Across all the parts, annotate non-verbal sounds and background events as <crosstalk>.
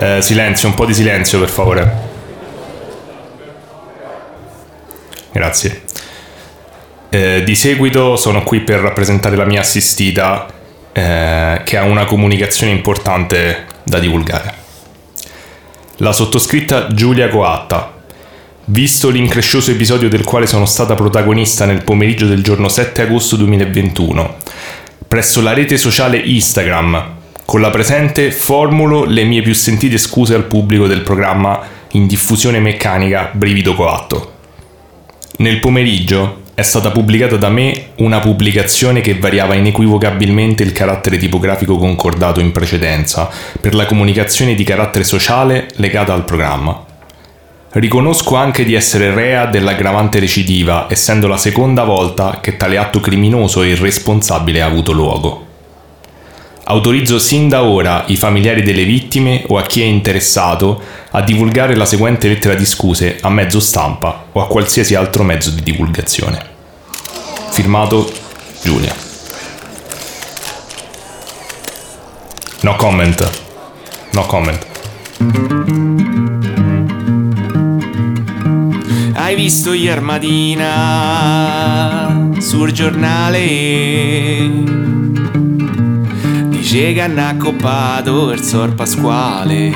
Eh, silenzio, un po' di silenzio per favore. Grazie. Eh, di seguito sono qui per rappresentare la mia assistita eh, che ha una comunicazione importante da divulgare. La sottoscritta Giulia Coatta, visto l'increscioso episodio del quale sono stata protagonista nel pomeriggio del giorno 7 agosto 2021, presso la rete sociale Instagram, con la presente formulo le mie più sentite scuse al pubblico del programma in diffusione meccanica Brivido Coatto. Nel pomeriggio è stata pubblicata da me una pubblicazione che variava inequivocabilmente il carattere tipografico concordato in precedenza per la comunicazione di carattere sociale legata al programma. Riconosco anche di essere rea dell'aggravante recidiva, essendo la seconda volta che tale atto criminoso e irresponsabile ha avuto luogo. Autorizzo sin da ora i familiari delle vittime o a chi è interessato a divulgare la seguente lettera di scuse a mezzo stampa o a qualsiasi altro mezzo di divulgazione. Firmato Giulia. No comment. No comment. Hai visto ieri mattina sul giornale? Dice che hanno accoppato il sor Pasquale.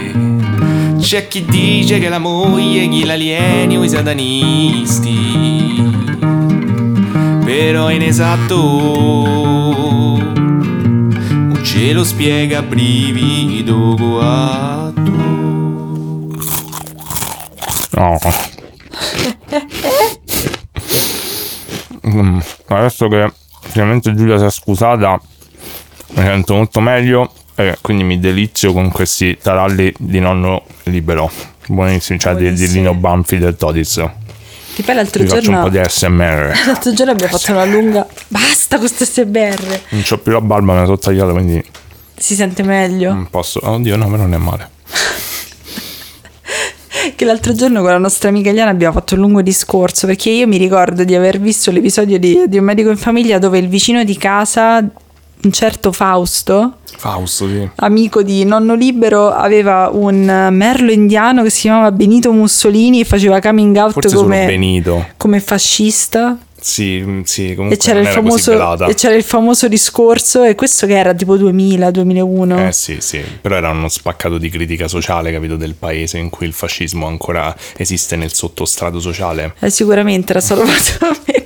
C'è chi dice che la moglie gli l'alieni o i satanisti. Però è inesatto. Non ce lo spiega brivido coatto. No. <laughs> Mm, Adesso che finalmente Giulia si è scusata, mi sento molto meglio e quindi mi delizio con questi taralli di nonno libero. Buonissimi, cioè di, di Buonissimi. Lino Banfi del Todis. Che poi l'altro Vi faccio un giorno po' di ASMR. <laughs> L'altro giorno abbiamo fatto una lunga. Basta con questo SBR. Non c'ho più la barba, me la sono tagliata, quindi Si sente meglio. non posso. Oddio, no, ma non è male. <laughs> Che l'altro giorno con la nostra amica Eliana abbiamo fatto un lungo discorso. Perché io mi ricordo di aver visto l'episodio di, di un medico in famiglia dove il vicino di casa, un certo Fausto, Fausto, sì. amico di nonno libero, aveva un merlo indiano che si chiamava Benito Mussolini e faceva coming out come, Benito. come fascista. Sì, mm, sì, comunque E c'era, il famoso, e c'era il famoso discorso, e questo che era tipo 2000-2001. Eh sì, sì, però era uno spaccato di critica sociale, capito, del paese in cui il fascismo ancora esiste nel sottostrato sociale. Eh, sicuramente era solo fatto per quello.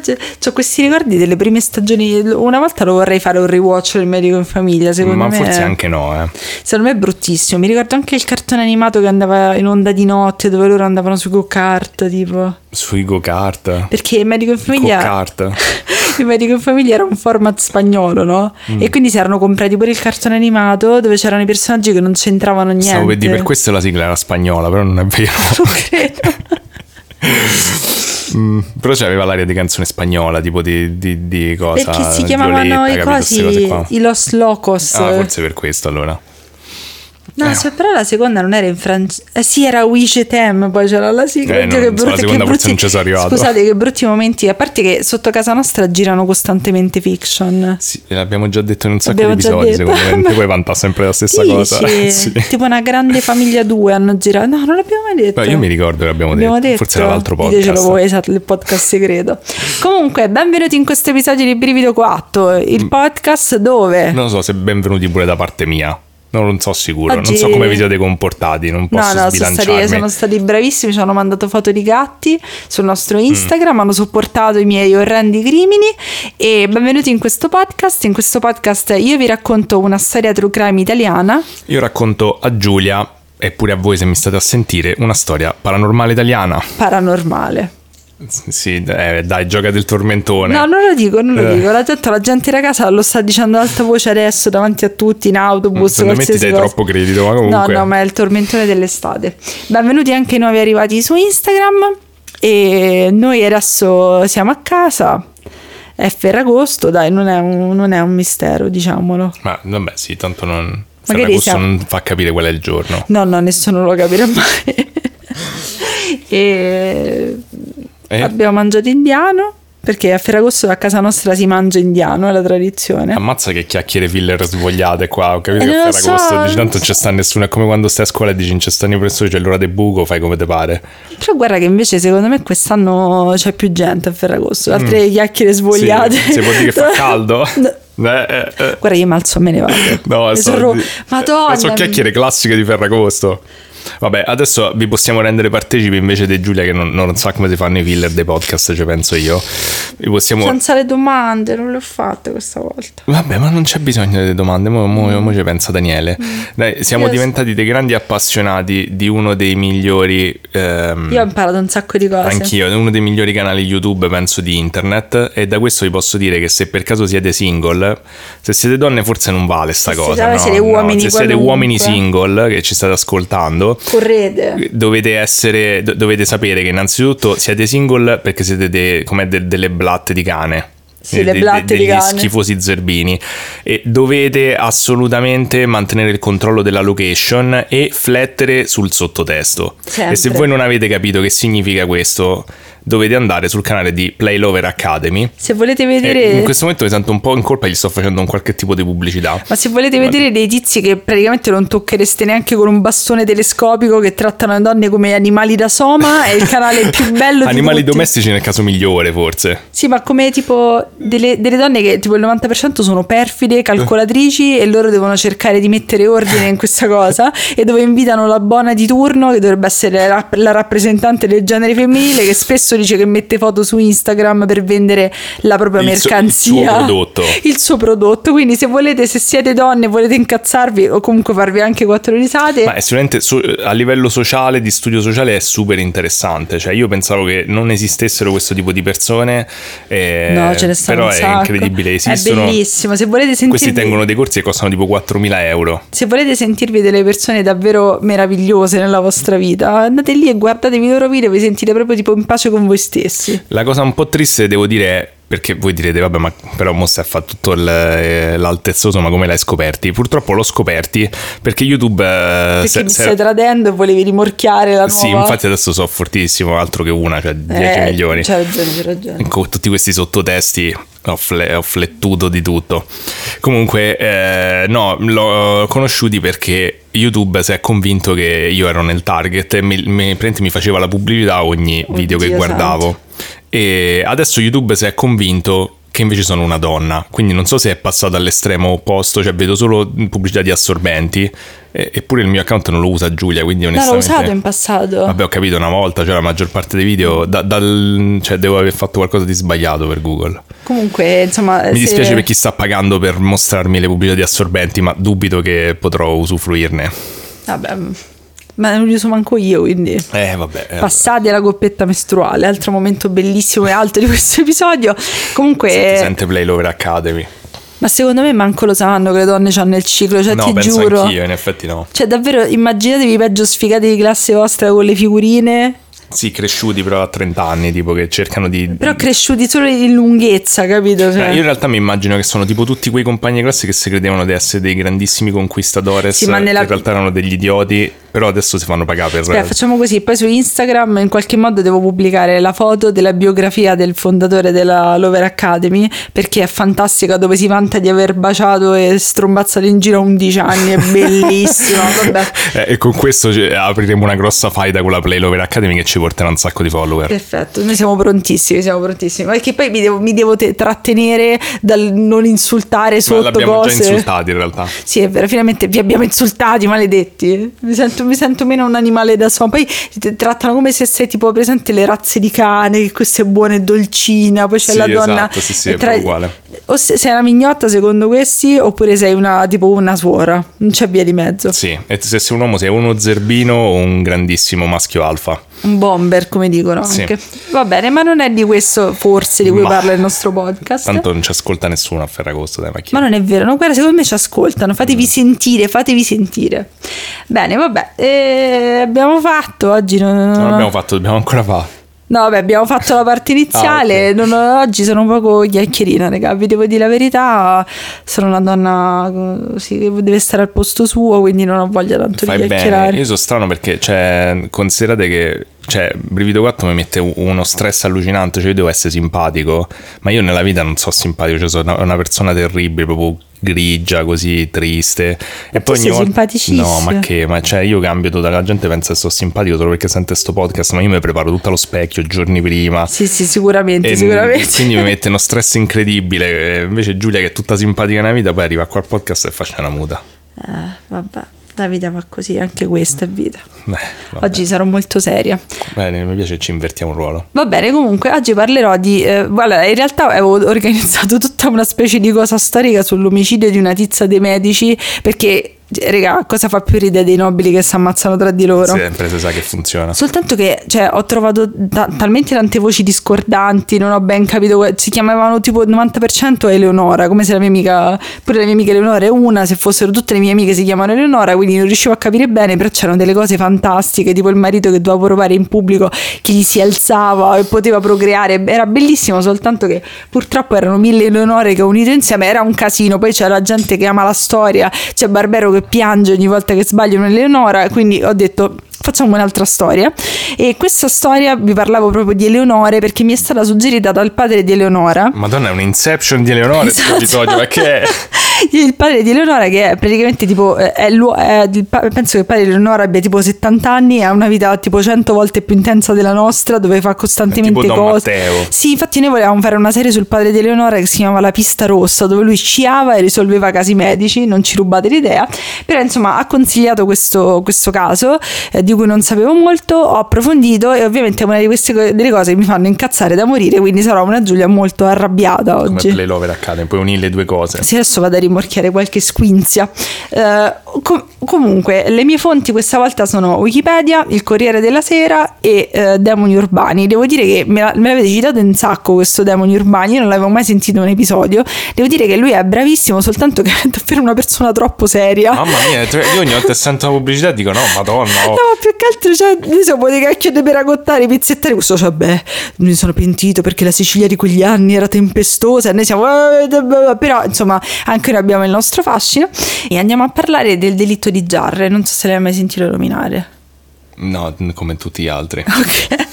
Però ho questi ricordi delle prime stagioni. Una volta lo vorrei fare un rewatch del medico in famiglia. Secondo Ma me, forse anche no, eh. secondo me è bruttissimo. Mi ricordo anche il cartone animato che andava in onda di notte dove loro andavano su go-kart. Tipo. Sui go-kart. Perché il medico in famiglia. Go-kart. <laughs> il medico in famiglia era un format spagnolo, no? Mm. E quindi si erano comprati pure il cartone animato dove c'erano i personaggi che non c'entravano niente. Stavo per dire, per questo la sigla era spagnola, però non è vero. <laughs> Non credo. <laughs> Mm, però c'aveva l'aria di canzone spagnola, tipo di, di, di cosa. Perché si chiamavano Violetta, i cosi i Los Locos. Ah, forse per questo allora. No, Eh. se però la seconda non era in francese. Eh, sì, era Wish Tem, poi c'era la sigla. Eh, no, che la brutti, seconda che forse non ci sono arrivato. Scusate, che brutti momenti. A parte che sotto casa nostra girano costantemente fiction. Sì, l'abbiamo già detto in un sacco Abbiamo di episodi, secondo me. Puoi vantare sempre la stessa Dici? cosa. <laughs> Sì. Tipo una grande famiglia 2 hanno girato. No, non l'abbiamo mai detto. Beh, io mi ricordo che abbiamo, Abbiamo detto. detto. Forse era l'altro Ditecelo podcast. voi, esatto, il podcast segreto. Comunque, benvenuti in questo episodio di Brivido 4, Mm. il podcast dove... Non so se benvenuti pure da parte mia. Non, non so sicuro. Oggi- Non so come vi siete comportati. Non posso No, no, sono stati, sono stati bravissimi, ci hanno mandato foto di gatti sul nostro Mm. Instagram, hanno supportato i miei orrendi crimini e benvenuti in questo podcast. In questo podcast io vi racconto una storia true crime italiana. Io racconto a Giulia, e pure a voi se mi state a sentire, una storia paranormale italiana. paranormale. Sì, eh, dai, gioca del tormentone. No, non lo dico, non lo Eh. dico. La gente, la gente da casa lo sta dicendo ad alta voce adesso davanti a tutti in autobus. Secondo me ti dai cosa. troppo credito, ma No, comunque. no, ma è il tormentone dell'estate. Benvenuti anche i nuovi arrivati su Instagram. E noi adesso siamo a casa. È Ferragosto, dai, non è un, non è un mistero, diciamolo. Ma vabbè, sì, tanto non. Ferragosto siamo- non fa capire qual è il giorno. No, no, nessuno lo capirà mai. <laughs> e Eh? abbiamo mangiato indiano. Perché a Ferragosto a casa nostra si mangia indiano, è la tradizione. Ammazza che chiacchiere filler svogliate qua. Ho capito Eh, che a Ferragosto so. dici tanto non c'è sta nessuno. È come quando stai a scuola e dici non c'è sta professori, c'è l'ora del buco, fai come te pare. Però guarda che invece secondo me quest'anno c'è più gente a Ferragosto, altre chiacchiere svogliate. Mm. Sì, si può dire che fa <laughs> caldo? No. <laughs> Eh, eh, eh. Guarda, io mi alzo e me ne vado. No, so- sono ro- eh, Madonna. sono chiacchiere classiche di Ferragosto. Vabbè, adesso vi possiamo rendere partecipi invece di Giulia che non, non sa come si fanno i filler dei podcast, ci penso io. Vi possiamo... Senza le domande, non le ho fatte questa volta. Vabbè, ma non c'è bisogno delle domande, mo, mo- mo ci pensa Daniele. Dai, siamo Mm. Io- diventati dei grandi appassionati di uno dei migliori... ehm, Io ho imparato un sacco di cose. Anch'io, uno dei migliori canali YouTube, penso, di internet. E da questo vi posso dire che se per caso siete single, se siete donne, forse non vale sta Se cosa. siete- no? siete No, uomini se siete uomini single che ci state ascoltando, Correte. dovete essere, do- dovete sapere che innanzitutto siete single perché siete de- come de- delle blatte di cane. Sì, le de- blatte di degli cane. schifosi zerbini e dovete assolutamente mantenere il controllo della location e flettere sul sottotesto Sempre. e se voi non avete capito che significa questo dovete andare sul canale di Play Lover Academy. Se volete e vedere... in questo momento mi sento un po' in colpa gli sto facendo un qualche tipo di pubblicità. Ma se volete vedere dei tizi che praticamente non tocchereste neanche con un bastone telescopico che trattano le donne come animali da soma, è il canale <laughs> più bello animali tutti. domestici nel caso migliore forse. Sì, ma come tipo delle, delle donne che tipo il 90% sono perfide, calcolatrici e loro devono cercare di mettere ordine in questa cosa <laughs> e dove invitano la buona di turno che dovrebbe essere la, la rappresentante del genere femminile che spesso dice che mette foto su Instagram per vendere la propria Il suo- mercanzia. il suo prodotto. <laughs> Il suo prodotto. Quindi se volete, se siete donne e volete incazzarvi o comunque farvi anche quattro risate, Ma è sicuramente so- a livello sociale, di studio sociale, è super interessante. Cioè, io pensavo che non esistessero questo tipo di persone. eh, no, ce ne stanno Però è incredibile. Esistono. È bellissimo. Se volete sentirvi... Questi tengono dei corsi che costano tipo 4.000 euro. Se volete sentirvi delle persone davvero meravigliose nella vostra vita, andate lì e guardatevi i loro video, vi sentite proprio tipo in pace con voi stessi. La cosa un po' triste, devo dire, perché voi direte, vabbè, ma però mo stai a fare tutto eh, l'altezzoso, ma come l'hai scoperti? Purtroppo l'ho scoperti perché YouTube. eh, Perché se- mi se- stai tradendo e volevi rimorchiare la nuova... Sì, infatti adesso so fortissimo, altro che una, cioè 10 Eh, milioni. C'hai ragione, c'hai ragione. con tutti questi sottotesti ho, fle- ho flettuto di tutto. Comunque, eh, no, l'ho conosciuti perché YouTube si è convinto che io ero nel target e mi, mi, mi faceva la pubblicità ogni video che Oddio guardavo. E adesso YouTube si è convinto che invece sono una donna, quindi non so se è passato all'estremo opposto, cioè vedo solo pubblicità di assorbenti, e- eppure il mio account non lo usa Giulia, quindi No, l'ho onestamente... usato in passato. Vabbè, ho capito una volta, cioè la maggior parte dei video, da- dal- cioè devo aver fatto qualcosa di sbagliato per Google. Comunque, insomma... Mi se- dispiace per chi sta pagando per mostrarmi le pubblicità di assorbenti, ma dubito che potrò usufruirne. Vabbè, ma non li uso manco io, quindi... Eh, vabbè. eh, Passati alla coppetta mestruale, altro momento bellissimo e alto di questo episodio. Comunque, si sente Play Lover Academy. ma secondo me manco lo sanno che le donne hanno il ciclo, cioè no, ti penso giuro. anch'io, in effetti no. Cioè, davvero, immaginatevi i peggio sfigati di classe vostra con le figurine, Sì, cresciuti però a 30 anni, tipo che cercano di... però cresciuti solo in lunghezza, capito? Cioè, Eh, io in realtà mi immagino che sono tipo tutti quei compagni di classe che si credevano di essere dei grandissimi conquistadores, Sì, ma nella- in realtà erano degli idioti, però adesso si fanno pagare per... Aspetta, facciamo così, poi su Instagram in qualche modo devo pubblicare la foto della biografia del fondatore della Lover Academy perché è fantastica dove si vanta di aver baciato e strombazzato in giro a 11 anni, è bellissima, <laughs> vabbè. Eh, e con questo apriremo una grossa faida con la Play Lover Academy che ci porterà un sacco di follower. Perfetto, noi siamo prontissimi, siamo prontissimi. Perché poi mi devo, mi devo te- trattenere dal non insultare Ma sotto l'abbiamo cose. già insultati in realtà. Sì, è vero, finalmente vi abbiamo insultati, maledetti. Mi sento, mi sento meno un animale da soma. Poi ti trattano come se sei tipo presente le razze di cane, che questa è buona e dolcina, poi c'è Sì, la donna. esatto, sì, sì, tra- uguale. O se- sei una mignotta secondo questi, oppure sei una tipo una suora. Non c'è via di mezzo. Sì, e se sei un uomo sei uno zerbino o un grandissimo maschio alfa. Un bomber, come dicono Sì. anche. Va bene, ma non è di questo forse di cui Ma- parla il nostro podcast. Tanto non ci ascolta nessuno a Ferragosto dai Ma macchine. non è vero, no? Guarda, secondo me ci ascoltano, Mm. fatevi sentire, fatevi sentire. Bene, vabbè, eh, abbiamo fatto oggi. Non, Non l'abbiamo fatto, dobbiamo ancora fare. No, vabbè, abbiamo fatto la parte iniziale. <laughs> Ah, ok. non- oggi sono un poco chiacchierina, raga. Vi devo dire la verità. Sono una donna così, che deve stare al posto suo, quindi non ho voglia tanto Fai di bene. chiacchierare. Io sono strano perché, cioè, considerate che cioè, Brivido 4 mi mette uno stress allucinante, cioè io devo essere simpatico, ma io nella vita non sono simpatico, cioè sono una persona terribile, proprio grigia, così triste. E poi sei volta... No, ma che? Ma cioè io cambio totale, la gente pensa che sto simpatico solo perché sente sto podcast, ma io mi preparo tutto allo specchio giorni prima. Sì, sì, sicuramente, E sicuramente. quindi mi <laughs> mette uno stress incredibile. Invece Giulia, che è tutta simpatica nella vita, poi arriva qua al podcast e fa scena muta. Eh, vabbè, la vita va così, anche questa è vita. Beh. Oggi sarò molto seria. Bene, mi piace che ci invertiamo il ruolo. Va bene, comunque oggi parlerò di... Eh, allora, in realtà avevo <laughs> organizzato tutta una specie di cosa storica sull'omicidio di una tizia dei medici, perché, raga, cosa fa più ridere dei nobili che si ammazzano tra di loro? Sempre si sa che funziona. Soltanto che cioè, ho trovato ta- talmente tante voci discordanti, non ho ben capito. Si chiamavano tipo il 90% Eleonora, come se la mia amica, pure la mia amica Eleonora è una, se fossero tutte le mie amiche si chiamano Eleonora, quindi non riuscivo a capire bene, però c'erano delle cose fantastiche, tipo il marito che doveva provare in pubblico, che gli si alzava e poteva procreare, era bellissimo, soltanto che purtroppo erano mille Eleonore che unite insieme, era un casino, poi c'è la gente che ama la storia, c'è Barbero che piange ogni volta che sbaglia un'Eleonora, quindi ho detto facciamo un'altra storia e questa storia vi parlavo proprio di Eleonore perché mi è stata suggerita dal padre di Eleonora Madonna, è un Inception di Eleonora questo Esatto. che è? <laughs> il padre di Eleonora che è praticamente tipo eh, è è penso che il padre di Eleonora abbia tipo 70 anni ha una vita tipo 100 volte più intensa della nostra dove fa costantemente cose Matteo. sì infatti noi volevamo fare una serie sul padre di Eleonora che si chiamava La pista rossa dove lui sciava e risolveva casi medici non ci rubate l'idea però insomma ha consigliato questo, questo caso eh, di cui non sapevo molto ho approfondito e ovviamente è una di queste delle cose che mi fanno incazzare da morire quindi sarò una Giulia molto arrabbiata Come oggi Play Lover Academy, puoi unire le due cose. sì, adesso vado a rimorchiare qualche squinzia. Eh, com- comunque, le mie fonti questa volta sono Wikipedia, il Corriere della Sera e eh, Demoni Urbani. Devo dire che me, la- me l'avete citato un sacco questo Demoni Urbani, io non l'avevo mai sentito un episodio. Devo dire che lui è bravissimo, soltanto che <laughs> è davvero una persona troppo seria. Mamma mia, io ogni volta sento la pubblicità dico no, madonna, oh. No, ma più che altro, cioè, noi siamo dei cacchio di peragottare, pizzettari. Questo, cioè, beh, mi sono pentito perché la Sicilia di quegli anni era tempestosa e noi siamo. "Eh, eh, eh", Però, insomma, anche noi abbiamo il nostro fascino. E andiamo a parlare del delitto di Giarre. Non so se l'hai mai sentito nominare. No, come tutti gli altri. <laughs> Ok.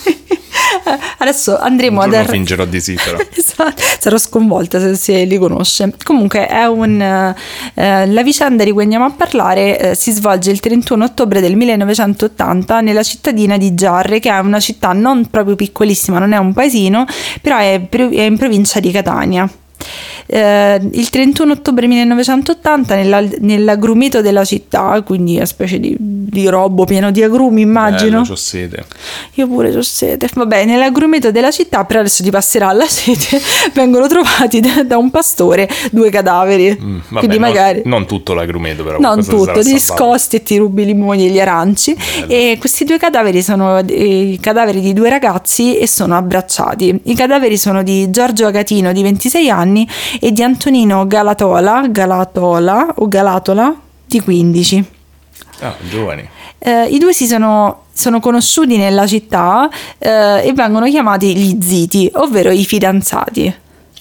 Adesso andremo ad ar- fingerò di sì, però. <laughs> Esatto, sarò sconvolta se, se li conosce. Comunque è un eh, la vicenda di cui andiamo a parlare eh, si svolge il 31 ottobre del 1980 nella cittadina di Giarre, che è una città non proprio piccolissima, non è un paesino, però è, è in provincia di Catania. Eh, il 31 ottobre 1980 nella- nell'agrumeto della città, quindi una specie di, di robo pieno di agrumi immagino. Bello, c'ho sete. Io pure ho sete. Vabbè, nell'agrumeto della città, però adesso ti passerà la sete, <laughs> vengono trovati da, da un pastore due cadaveri. Mm, vabbè, Quindi non- magari... Non, tutto l'agrumeto, però. Non tutto, ti discosti e ti rubi i limoni e gli aranci. E questi due cadaveri sono eh, i cadaveri di due ragazzi e sono abbracciati. I cadaveri sono di Giorgio Agatino di 26 anni e di Antonino Galatola, Galatola o Galatola di 15. Ah, giovani. Eh, I due si sono, sono conosciuti nella città eh, e vengono chiamati gli ziti, ovvero i fidanzati.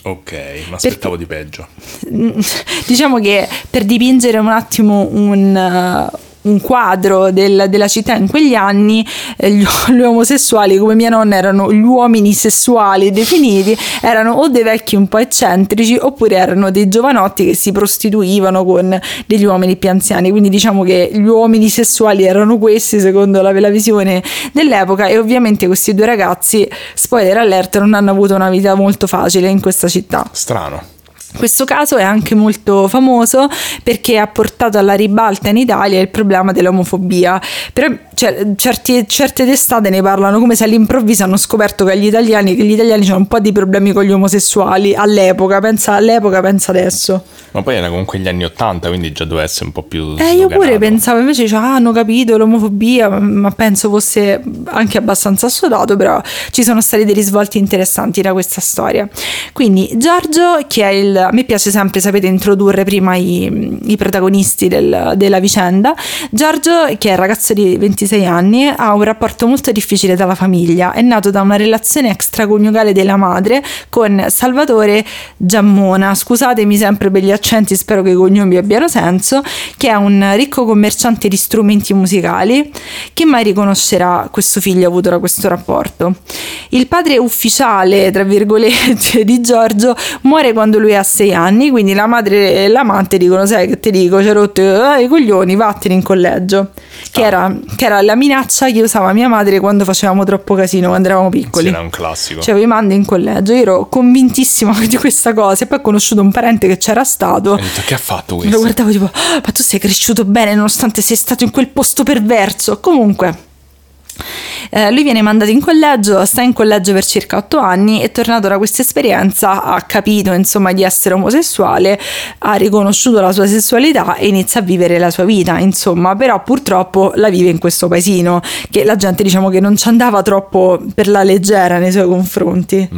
Ok, mi aspettavo di peggio. <laughs> diciamo che per dipingere un attimo un, eh, un quadro del- della città in quegli anni, eh, gli, <laughs> gli omosessuali, come mia nonna, erano gli uomini sessuali definiti, erano o dei vecchi un po' eccentrici oppure erano dei giovanotti che si prostituivano con degli uomini più anziani. Quindi diciamo che gli uomini sessuali erano questi secondo la, la visione dell'epoca e ovviamente questi due ragazzi, spoiler alert, non hanno avuto una vita molto facile in questa città. Strano. Questo caso è anche molto famoso perché ha portato alla ribalta in Italia il problema dell'omofobia. Però cioè, certi- certe testate ne parlano come se all'improvviso hanno scoperto che gli italiani, che gli italiani hanno un po' di problemi con gli omosessuali all'epoca, pensa all'epoca, pensa adesso. Ma poi era comunque gli anni Ottanta, quindi già doveva essere un po' più. Eh, io pure pensavo invece, cioè, ah, hanno capito l'omofobia, ma- ma penso fosse anche abbastanza assodato, però ci sono stati dei risvolti interessanti da questa storia. Quindi Giorgio, che è il a me piace sempre, sapete, introdurre prima i, i protagonisti del- della vicenda. Giorgio, che è ragazzo di 26 anni, ha un rapporto molto difficile dalla famiglia. È nato da una relazione extraconiugale della madre con Salvatore Giammona. Scusatemi sempre per gli accenti, spero che i cognomi abbiano senso. Che è un ricco commerciante di strumenti musicali. Chi mai riconoscerà questo figlio avuto da questo rapporto? Il padre ufficiale, tra virgolette, di Giorgio muore quando lui ha 6 anni. Quindi la madre e l'amante dicono: Sai che ti dico, hai rotto eh, i coglioni, vattene in collegio. Che, era, che era la minaccia che usava mia madre quando facevamo troppo casino, quando eravamo piccoli. Era un classico. Cioè, vi mando in collegio. Io ero convintissima <laughs> di questa cosa. E poi ho conosciuto un parente che c'era stato. Ho detto, che ha fatto Lo questo? guardavo tipo, "Ah, ma tu sei cresciuto bene nonostante sei stato in quel posto perverso. Comunque. Eh, lui viene mandato in collegio, sta in collegio per circa otto anni e tornato da questa esperienza ha capito insomma di essere omosessuale, ha riconosciuto la sua sessualità e inizia a vivere la sua vita insomma, però purtroppo la vive in questo paesino che la gente diciamo che non ci andava troppo per la leggera nei suoi confronti.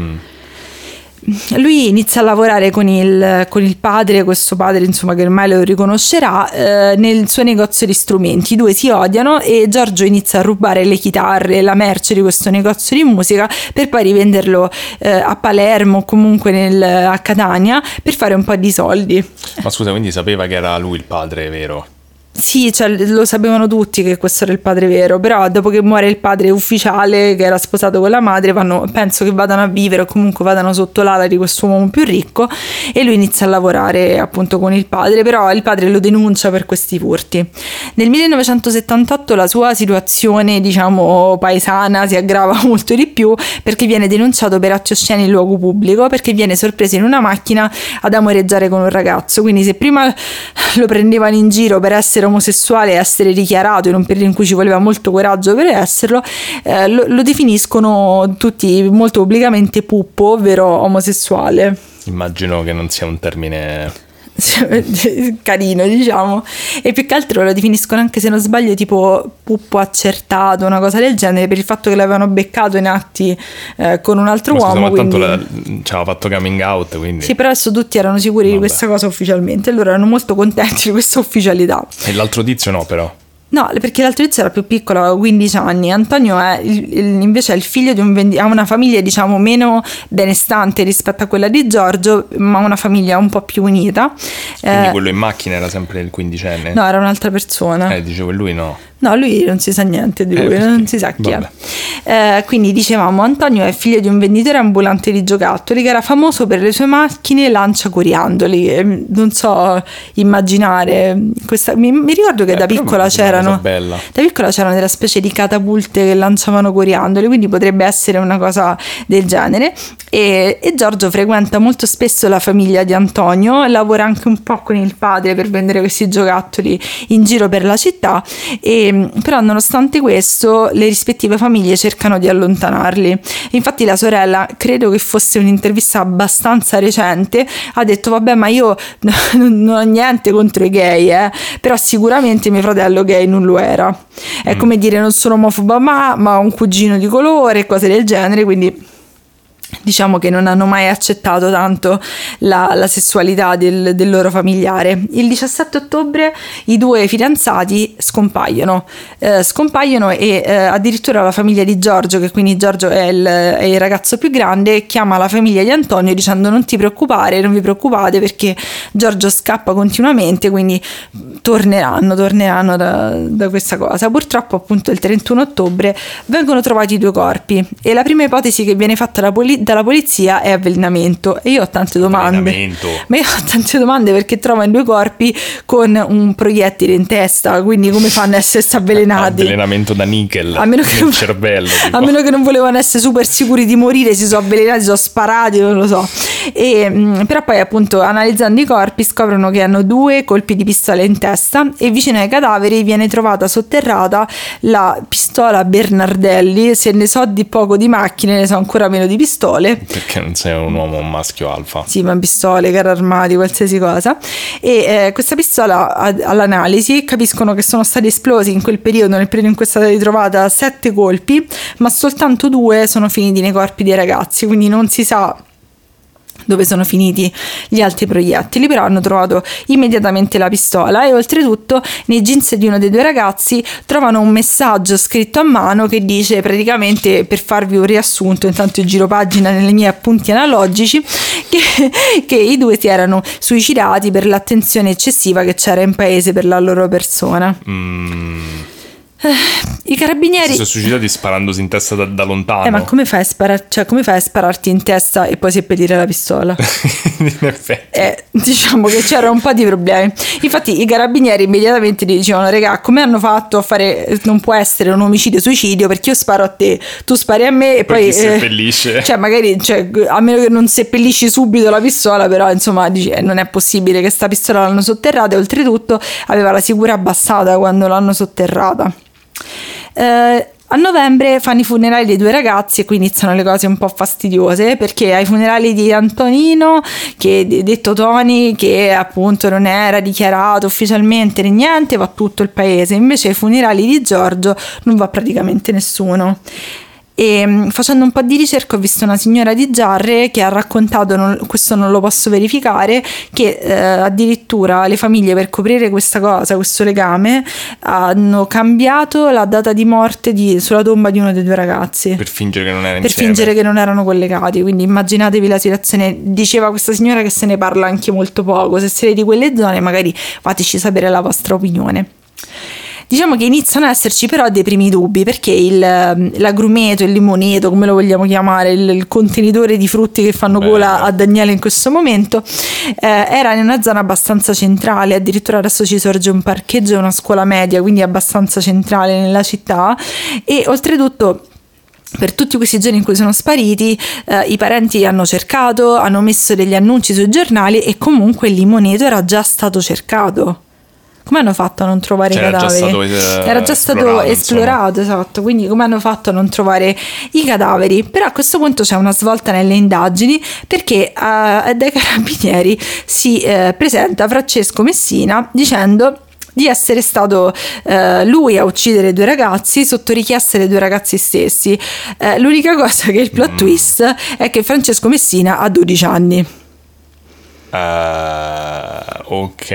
Lui inizia a lavorare con il, con il padre, questo padre insomma che ormai lo riconoscerà, eh, nel suo negozio di strumenti. I due si odiano e Giorgio inizia a rubare le chitarre, la merce di questo negozio di musica per poi rivenderlo eh, a Palermo o comunque nel- a Catania per fare un po' di soldi. Ma scusa, quindi sapeva che era lui il padre vero? Sì, cioè, lo sapevano tutti che questo era il padre vero, però dopo che muore il padre ufficiale che era sposato con la madre, vanno- penso che vadano a vivere o comunque vadano sotto l'ala di questo uomo più ricco e lui inizia a lavorare appunto con il padre, però il padre lo denuncia per questi furti. Nel 1978 la sua situazione, diciamo, paesana si aggrava <laughs> molto di più perché viene denunciato per atti osceni in luogo pubblico, perché viene sorpreso in una macchina ad amoreggiare con un ragazzo. Quindi se prima lo prendevano in giro per essere omosessuale e essere dichiarato in un periodo in cui ci voleva molto coraggio per esserlo, eh, lo, lo definiscono tutti molto pubblicamente puppo, ovvero omosessuale. Immagino che non sia un termine... <laughs> carino diciamo e più che altro lo definiscono anche se non sbaglio tipo puppo accertato una cosa del genere per il fatto che l'avevano beccato in atti eh, con un altro Ma scusa, uomo ma tanto quindi... la- ci aveva fatto coming out, quindi... sì però adesso tutti erano sicuri di Vabbè. questa cosa ufficialmente allora erano molto contenti di questa ufficialità E l'altro tizio no, però. No, perché l'altro tizio era più piccolo, aveva 15 anni. Antonio è il- invece è il figlio di un vendi- ha una famiglia, diciamo, meno benestante rispetto a quella di Giorgio, ma una famiglia un po' più unita. Quindi Eh, quello in macchina era sempre il quindicenne? no, era un'altra persona. Eh, dicevo, lui no. No, lui non si sa niente di Eh, lui, perché? non si sa chi Vabbè. è. Eh, quindi dicevamo, Antonio è figlio di un venditore ambulante di giocattoli che era famoso per le sue macchine lanciacoriandoli. Eh, Non so immaginare. Questa, mi, mi ricordo che Eh, da piccola c'erano. Da piccola c'erano delle specie di catapulte che lanciavano coriandoli, quindi potrebbe essere una cosa del genere. E, e Giorgio frequenta molto spesso la famiglia di Antonio, lavora anche un po' con il padre per vendere questi giocattoli in giro per la città, e, però nonostante questo le rispettive famiglie cercano di allontanarli. Infatti la sorella, credo che fosse un'intervista abbastanza recente, ha detto vabbè ma io <laughs> non ho niente contro i gay, eh, però sicuramente mio fratello gay non lo era. È come dire non sono omofoba ma, ma ho un cugino di colore, cose del genere, quindi diciamo che non hanno mai accettato tanto la, la sessualità del, del loro familiare. Il 17 ottobre i due fidanzati scompaiono, eh, scompaiono e eh, addirittura la famiglia di Giorgio, che quindi Giorgio è il, è il ragazzo più grande, chiama la famiglia di Antonio dicendo non ti preoccupare, non vi preoccupate perché Giorgio scappa continuamente, quindi torneranno, torneranno da, da questa cosa. Purtroppo appunto il 31 ottobre vengono trovati i due corpi e la prima ipotesi che viene fatta dalla, poli- dalla polizia è avvelenamento e io ho tante domande. Ma io ho tante domande perché trovano due corpi con un proiettile in testa, quindi come fanno a essersi <laughs> avvelenati? Avvelenamento da nickel A meno, che, nel cervello. tipo. <laughs> a meno che non volevano essere super sicuri di morire, si sono avvelenati, si sono sparati, non lo so. E, mh, però poi appunto analizzando i corpi scoprono che hanno due colpi di pistola in testa e vicino ai cadaveri viene trovata sotterrata la pistola Bernardelli, se ne so di poco di macchine, ne so ancora meno di pistole. Perché non sei un uomo un maschio alfa. Sì, ma pistole, carri armati, qualsiasi cosa. E eh, questa pistola a- all'analisi capiscono che sono stati esplosi in quel periodo, nel periodo in cui è stata ritrovata, sette colpi, ma soltanto due sono finiti nei corpi dei ragazzi, quindi non si sa dove sono finiti gli altri proiettili, però hanno trovato immediatamente la pistola e oltretutto nei jeans di uno dei due ragazzi trovano un messaggio scritto a mano che dice praticamente per farvi un riassunto, intanto giro pagina nelle mie appunti analogici, che, che i due si erano suicidati per l'attenzione eccessiva che c'era in paese per la loro persona. Mm. I carabinieri... Si sono suicidati sparandosi in testa da, da lontano. Eh, ma come fai, a sparar- cioè, come fai a spararti in testa e poi seppellire la pistola? <laughs> in effetti. Eh, diciamo che c'era un po' di problemi. Infatti, i carabinieri immediatamente gli dicevano: Regà, come hanno fatto a fare? Non può essere un omicidio-suicidio perché io sparo a te, tu spari a me e Poi poi. chi seppellisce? cioè, magari, cioè, a meno che non seppellisci subito la pistola, però insomma, dici, eh, non è possibile che sta pistola l'hanno sotterrata. E oltretutto aveva la sicura abbassata quando l'hanno sotterrata. Eh, a novembre fanno i funerali dei due ragazzi e qui iniziano le cose un po' fastidiose perché ai funerali di Antonino, che detto Tony, che appunto non era dichiarato ufficialmente né niente, va tutto il paese, invece ai funerali di Giorgio non va praticamente nessuno. E mh, facendo un po' di ricerca ho visto una signora di Giarre che ha raccontato, non- questo non lo posso verificare, che eh, addirittura le famiglie per coprire questa cosa, questo legame, hanno cambiato la data di morte di- sulla tomba di uno dei due ragazzi. Per fingere che non era per insieme. fingere che non erano collegati, quindi immaginatevi la situazione. Diceva questa signora che se ne parla anche molto poco. Se siete di quelle zone, magari fateci sapere la vostra opinione. Diciamo che iniziano ad esserci però dei primi dubbi perché il, ehm, l'agrumeto, il limoneto, come lo vogliamo chiamare, il, il contenitore di frutti che fanno gola a Daniele in questo momento, eh, era in una zona abbastanza centrale, addirittura adesso ci sorge un parcheggio e una scuola media, quindi abbastanza centrale nella città e oltretutto per tutti questi giorni in cui sono spariti, eh, i parenti hanno cercato, hanno messo degli annunci sui giornali e comunque il limoneto era già stato cercato. Come hanno fatto a non trovare Cioè, i era già cadaveri? stato, eh, era già stato esplorato, esplorato, esatto. Quindi, come hanno fatto a non trovare i cadaveri? Però a questo punto c'è una svolta nelle indagini perché eh, dai carabinieri si eh, presenta Francesco Messina dicendo di essere stato eh, lui a uccidere due ragazzi sotto richiesta dei due ragazzi stessi. Eh, l'unica cosa che il plot twist è che Francesco Messina ha 12 anni. Eh, ok.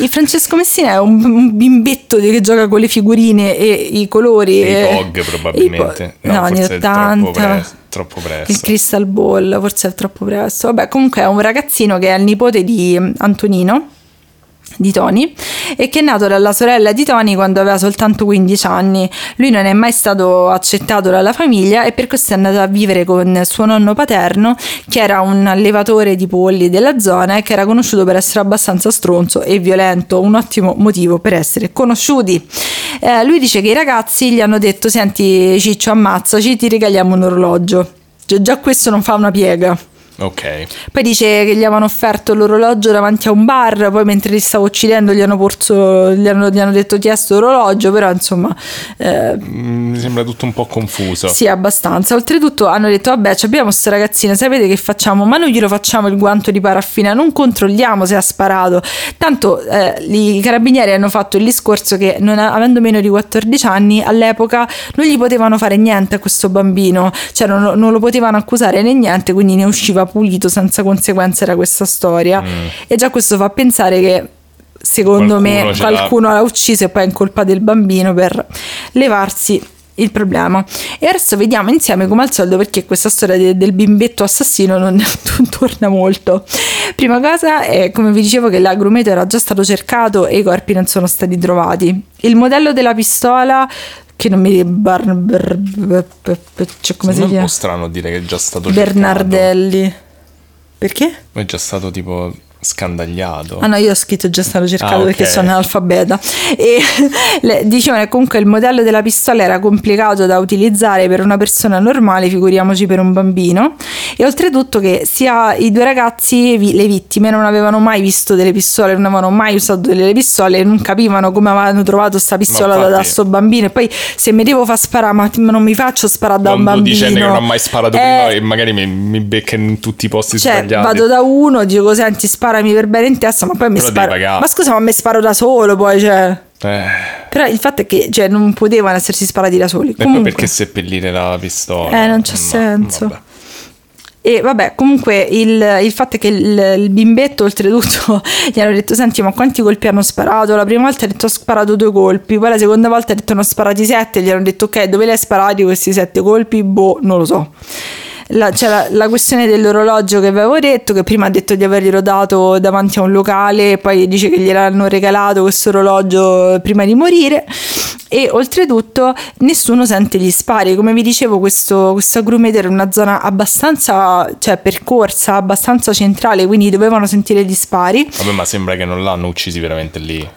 Il Francesco Messina è un, un bimbetto che gioca con le figurine e i colori. E i POG probabilmente. i po- no, anni forse è troppo, 80. presto, troppo Il. Crystal Ball, forse è troppo presto. Vabbè, comunque è un ragazzino che è il nipote di Antonino, di Tony, e che è nato dalla sorella di Tony quando aveva soltanto 15 anni. Lui non è mai stato accettato dalla famiglia e per questo è andato a vivere con suo nonno paterno, che era un allevatore di polli della zona e che era conosciuto per essere abbastanza stronzo e violento, un ottimo motivo per essere conosciuti. Eh, lui dice che i ragazzi gli hanno detto: Senti, Ciccio, ammazzaci, ti regaliamo un orologio. Già, già questo non fa una piega. Ok. Poi dice che gli avevano offerto l'orologio davanti a un bar, poi mentre li stavo uccidendo gli hanno, porso, gli hanno, gli hanno detto chiesto l'orologio, però insomma eh, Mm, Mi sembra tutto un po' confuso. sì, abbastanza. Oltretutto hanno detto: Vabbè, abbiamo sto ragazzino, sapete che facciamo? Ma noi glielo facciamo il guanto di paraffina, non controlliamo se ha sparato. Tanto eh, i carabinieri hanno fatto il discorso che, non avendo meno di 14 anni, all'epoca non gli potevano fare niente a questo bambino, cioè non, non lo potevano accusare né niente, quindi ne usciva pulito senza conseguenze da questa storia. E già questo fa pensare che. Secondo me Qualcuno l'ha. qualcuno l'ha ucciso e poi è in colpa del bambino per levarsi il problema. E adesso vediamo insieme come al solito perché questa storia de- del bimbetto assassino non <laughs> non torna molto. Prima cosa è come vi dicevo che l'agrumeto era già stato cercato e i corpi non sono stati trovati. Il modello della pistola che non mi bar, bar- bar- bar- cioè come si me è un chiama? po' strano dire che è già stato cercato. Bernardelli. Perché? Ma è già stato tipo scandagliato. Ah no, io ho scritto già stato cercato Ah, ok. perché sono analfabeta. E <laughs> le- dicevano che comunque il modello della pistola era complicato da utilizzare per una persona normale, figuriamoci per un bambino. E oltretutto che sia i due ragazzi, vi- le vittime, non avevano mai visto delle pistole, non avevano mai usato delle pistole, non capivano come avevano trovato sta pistola da, da infatti- sto bambino. E poi se mi devo far sparare, ma non mi faccio sparare da un bambino. dicendo che non ha mai sparato Eh, prima e magari mi, mi becca in tutti i posti cioè, sbagliati. vado da uno, dico senti, sparami per bene in testa, ma poi mi sparo. Ma scusa, ma mi sparo da solo poi, cioè. Eh, Però il fatto è che cioè, non potevano essersi sparati da soli. e Comunque, perché seppellire la pistola? Eh, non c'è No, senso. vabbè. E vabbè, comunque il, il fatto è che il, il bimbetto, oltretutto, <laughs> gli hanno detto: Senti, ma quanti colpi hanno sparato? La prima volta ha detto: Ho sparato due colpi. Poi la seconda volta ha detto: Ne ho sparati sette. Gli hanno detto: Ok, dove li hai sparati questi sette colpi? Boh, non lo so. La, c'è la, la, questione dell'orologio che avevo detto, che prima ha detto di averglielo dato davanti a un locale, poi dice che gliel'hanno regalato questo orologio prima di morire. E oltretutto nessuno sente gli spari. Come vi dicevo, questo, questo agrumeto era una zona abbastanza, cioè percorsa, abbastanza centrale, quindi dovevano sentire gli spari. Vabbè, ma sembra che non l'hanno uccisi veramente lì.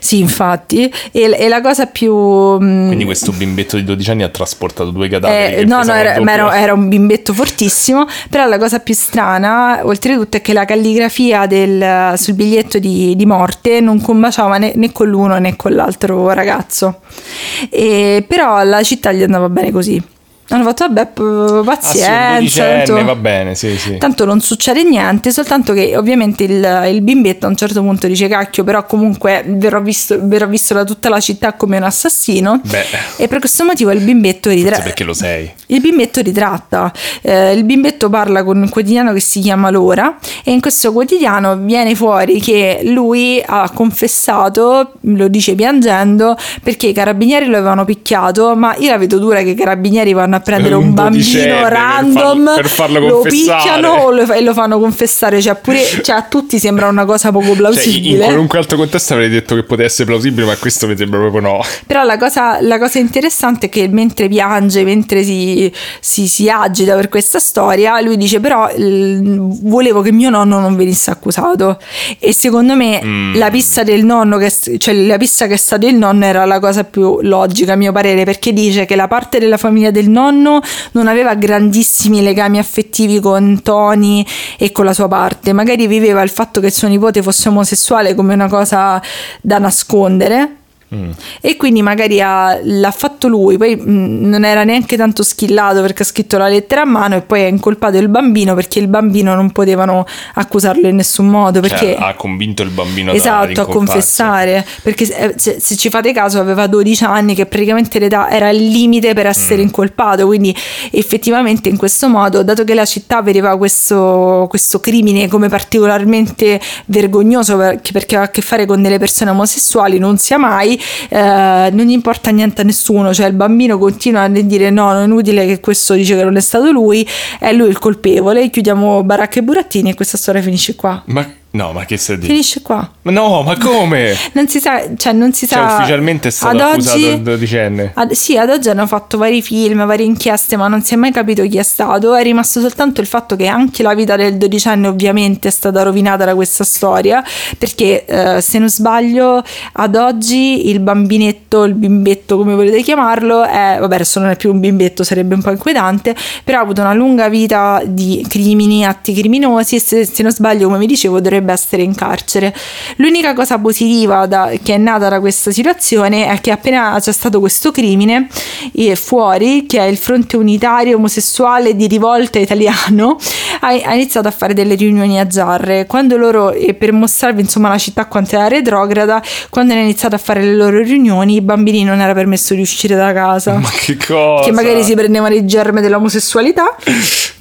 Sì, infatti, e, e, la cosa più... Mm, Quindi questo bimbetto di 12 anni ha trasportato due cadaveri. Eh, no, no, era, era, era, un bimbetto fortissimo, però la cosa più strana, oltretutto, è che la calligrafia del, sul biglietto di, di morte non combaciava né, né, con l'uno né con l'altro ragazzo. E, però alla città gli andava bene così. Hanno fatto, vabbè, pazienza. Ah, tanto, va bene, sì, sì. Tanto non succede niente, soltanto che ovviamente il, il, bimbetto a un certo punto dice cacchio, però comunque verrò visto, verrò visto da tutta la città come un assassino. Beh. E per questo motivo il bimbetto ritratta. perché lo sei. Il bimbetto ritratta. Eh, il bimbetto parla con un quotidiano che si chiama L'Ora e in questo quotidiano viene fuori che lui ha confessato, lo dice piangendo, perché i carabinieri lo avevano picchiato, ma io la vedo dura che i carabinieri vanno a prendere un, un bambino random, per, farlo, lo picchiano lo, e lo fanno confessare. Cioè, pure cioè, a tutti sembra una cosa poco plausibile. Cioè, in qualunque altro contesto avrei detto che potesse essere plausibile, ma questo mi sembra proprio no. Però la cosa, la cosa interessante è che mentre piange, mentre si, si, si agita per questa storia, lui dice: Però l- volevo che mio nonno non venisse accusato. E secondo me mm. la pista del nonno, che, cioè la pista che è stato il nonno, era la cosa più logica, a mio parere, perché dice che la parte della famiglia del nonno nonno non aveva grandissimi legami affettivi con Tony e con la sua parte, magari viveva il fatto che suo nipote fosse omosessuale come una cosa da nascondere Mm. E quindi magari ha, l'ha fatto lui, poi mh, mm, non era neanche tanto schillato perché ha scritto la lettera a mano e poi ha incolpato il bambino perché il bambino non potevano accusarlo in nessun modo. Perché cioè, ha convinto il bambino esatto, a confessare. Perché se, se, se, ci fate caso aveva 12 anni che praticamente l'età era il limite per essere mm. incolpato, quindi effettivamente in questo modo, dato che la città vedeva questo, questo crimine come particolarmente vergognoso perché, perché aveva a che fare con delle persone omosessuali, non sia mai, eh, non gli importa niente a nessuno, cioè il bambino continua a dire no, non è inutile che questo dice che non è stato lui, è lui il colpevole, chiudiamo baracche e burattini e questa storia finisce qua. Ma No, ma che stai dicendo? Finisce qua. No, ma come? <laughs> non si sa, cioè non si cioè, sa. ufficialmente è stato ad accusato oggi, il dodicenne. Ad, sì, ad oggi hanno fatto vari film, varie inchieste, ma non si è mai capito chi è stato. È rimasto soltanto il fatto che anche la vita del dodicenne ovviamente è stata rovinata da questa storia, perché eh, se non sbaglio ad oggi il bambinetto, il bimbetto come volete chiamarlo, è, vabbè adesso non è più un bimbetto, sarebbe un po' inquietante, però ha avuto una lunga vita di crimini, atti criminosi e se, se non sbaglio come vi dicevo dovrebbe essere in carcere. L'unica cosa positiva da, che è nata da questa situazione è che appena c'è stato questo crimine fuori, che è il Fronte Unitario Omosessuale di Rivolta Italiano, <laughs> ha, ha iniziato a fare delle riunioni a Giarre. Quando loro, e per mostrarvi insomma la città quanto era retrograda, quando hanno iniziato a fare le loro riunioni, i bambini non era permesso di uscire da casa. Ma che cosa? Che magari si prendevano i germi dell'omosessualità. <laughs>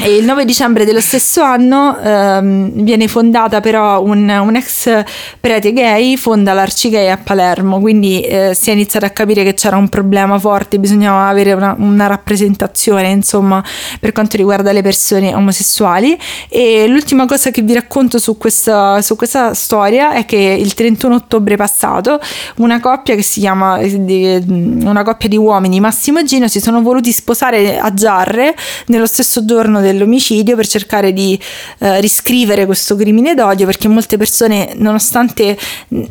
E il 9 dicembre dello stesso anno ehm, viene fondata però un, un, ex prete gay, fonda l'Arcigay a Palermo, quindi eh, si è iniziato a capire che c'era un problema forte, bisognava avere una, una, rappresentazione insomma per quanto riguarda le persone omosessuali. E l'ultima cosa che vi racconto su questa, su questa storia è che il 31 ottobre passato una coppia che si chiama una coppia di uomini Massimo e Gino si sono voluti sposare a Giarre nello stesso giorno dell'omicidio per cercare di eh, riscrivere questo crimine d'odio perché molte persone nonostante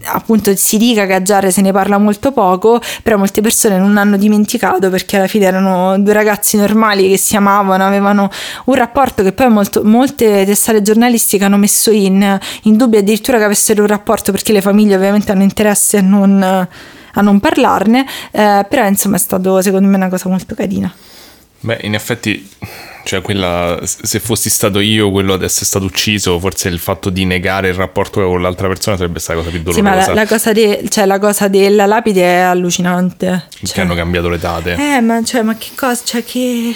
appunto si dica che a Giarre se ne parla molto poco però molte persone non hanno dimenticato perché alla fine erano due ragazzi normali che si amavano avevano un rapporto che poi molto, molte testate giornalistiche hanno messo in, in dubbio addirittura che avessero un rapporto perché le famiglie ovviamente hanno interesse a non, a non parlarne eh, però insomma è stato secondo me una cosa molto carina Beh, in effetti cioè, quella, se fossi stato io quello ad essere stato ucciso, forse il fatto di negare il rapporto con l'altra persona sarebbe stata la cosa più dolorosa. Sì, ma la, la, cosa, de, cioè, la cosa, della lapide è allucinante. Che cioè, hanno cambiato le date. Eh, ma, cioè, ma che cosa? Cioè, che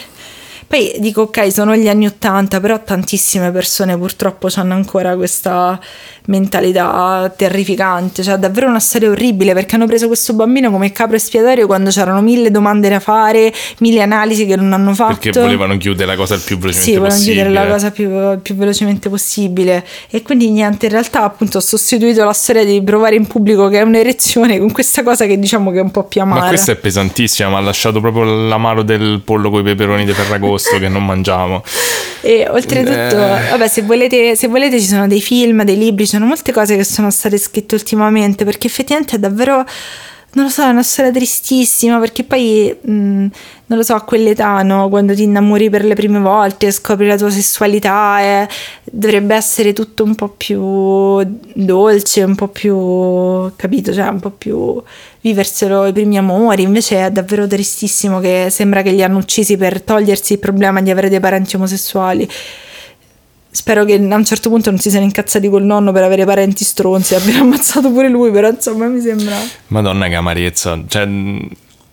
Poi dico ok, sono gli anni Ottanta, però tantissime persone purtroppo hanno ancora questa mentalità terrificante, cioè davvero una storia orribile perché hanno preso questo bambino come capro espiatorio quando c'erano mille domande da fare, mille analisi che non hanno fatto. Perché volevano chiudere la cosa il più velocemente sì, volevano possibile. chiudere la cosa più, più velocemente possibile e quindi niente, in realtà appunto ho sostituito la storia di provare in pubblico che è un'erezione con questa cosa che diciamo che è un po' più amara. Ma questa è pesantissima, mi ha lasciato proprio l'amaro del pollo con i peperoni di Ferragosto che non mangiamo. <laughs> E oltretutto, Eh. vabbè, se volete, se volete ci sono dei film, dei libri, ci sono molte cose che sono state scritte ultimamente perché effettivamente è davvero, non lo so, è una storia tristissima perché poi, mh, non lo so, a quell'età, no, quando ti innamori per le prime volte, scopri la tua sessualità, eh, dovrebbe essere tutto un po' più dolce, un po' più, capito, cioè un po' più viverselo i primi amori, invece è davvero tristissimo che sembra che li hanno uccisi per togliersi il problema di avere dei parenti omosessuali. Spero che a un certo punto non si siano incazzati col nonno per avere parenti stronzi <laughs> e abbiano ammazzato pure lui, però insomma mi sembra... Madonna che amarezza. Cioè,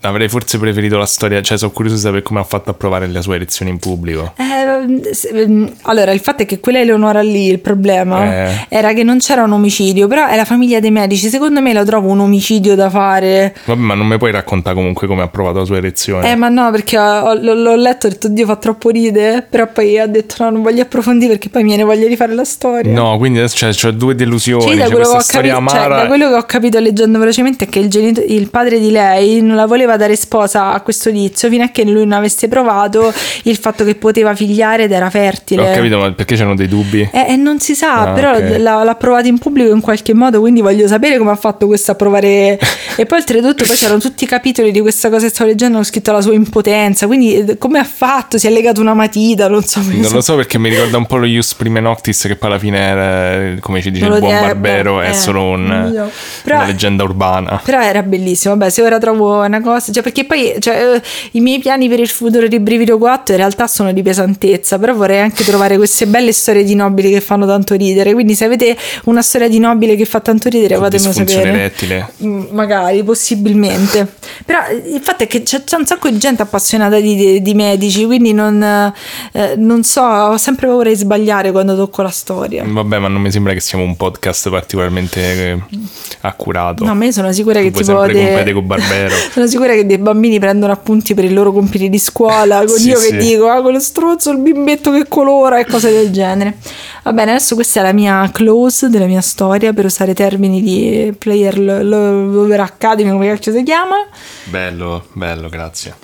avrei forse preferito la storia, cioè sono curioso di sapere come ha fatto a provare le sue elezioni in pubblico. Eh, se- ehm, allora, il fatto è che quella Eleonora lì, il problema Eh. era che non c'era un omicidio, però è la famiglia dei medici, secondo me lo trovo un omicidio da fare. Vabbè, ma non mi puoi raccontare comunque come ha provato la sua elezione? Eh, ma no, perché ho- l'ho, l'ho letto e ho detto, Dio, fa troppo ride, però poi ha detto, no, non voglio approfondire perché poi mi viene voglia di fare la storia. No, quindi adesso c'è, c'ho due delusioni. Sì, da c'è quello, capito, cioè, amara. da quello che ho capito leggendo velocemente è che il, genito- il padre di lei non la voleva dare sposa a questo tizio fino a che lui non avesse provato il fatto che poteva figliare ed era fertile. Ho capito, ma perché c'erano dei dubbi? Eh, eh, non si sa, Ah, però ok. l'ha, l'ha provato in pubblico in qualche modo, quindi voglio sapere come ha fatto questo a provare. <laughs> e poi oltretutto poi c'erano tutti i capitoli di questa cosa che stavo leggendo, hanno scritto la sua impotenza, quindi eh, come ha fatto? Si è legato una matita, non so. Non lo so perché mi ricorda un po' lo Ius Prime Noctis che poi alla fine era, come ci dice il buon eh, Barbero, beh, è eh, solo un- so. Però- una leggenda urbana. Però era bellissimo, vabbè, se ora trovo una cosa, cioè perché poi cioè, eh, i miei piani per il futuro di Brivido 4 in realtà sono di pesantezza, però vorrei anche trovare queste belle storie di nobili che fanno tanto ridere, quindi se avete una storia di nobile che fa tanto ridere fatemelo sapere. erettile. Mm, Magari, possibilmente. <laughs> Però eh, il fatto è che c'è, c'è un sacco di gente appassionata di, di- di medici, quindi non, eh, non so, ho sempre paura di sbagliare quando tocco la storia. Vabbè, ma non mi sembra che siamo un podcast particolarmente eh, accurato. No, ma io sono sicura che Tu puoi tipo sempre competere con Barbero. <laughs> sono sicura che dei bambini prendono appunti per i loro compiti di scuola, <laughs> con Sì, io sì. che dico, ah, quello strozzo, il bimbetto che colora e cose del genere. Va bene, adesso questa è la mia close della mia storia per usare termini di Player Lover Academy, come cacchio si chiama. Bello, bello, grazie.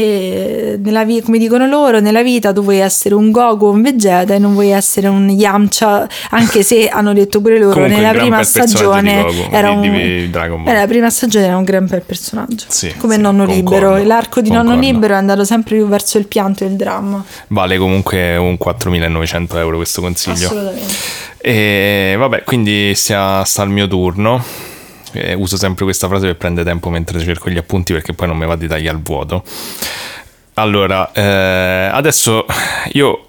E nella vi- come dicono loro, nella vita tu vuoi essere un Goku o un Vegeta e non vuoi essere un Yamcha, anche se <laughs> hanno detto pure loro Comunque nella prima stagione di Goku, era di- un di era la prima stagione era un gran bel personaggio. Sì, come sì, nonno concordo, libero, l'arco di nonno concordo. libero è andato sempre più verso il pianto e il dramma. Vale comunque un 4.900 euro questo consiglio. Assolutamente. E vabbè, quindi sta, sta al mio turno. Eh, uso sempre questa frase per prendere tempo mentre cerco gli appunti perché poi non mi va di tagliare il vuoto. Allora, eh, adesso io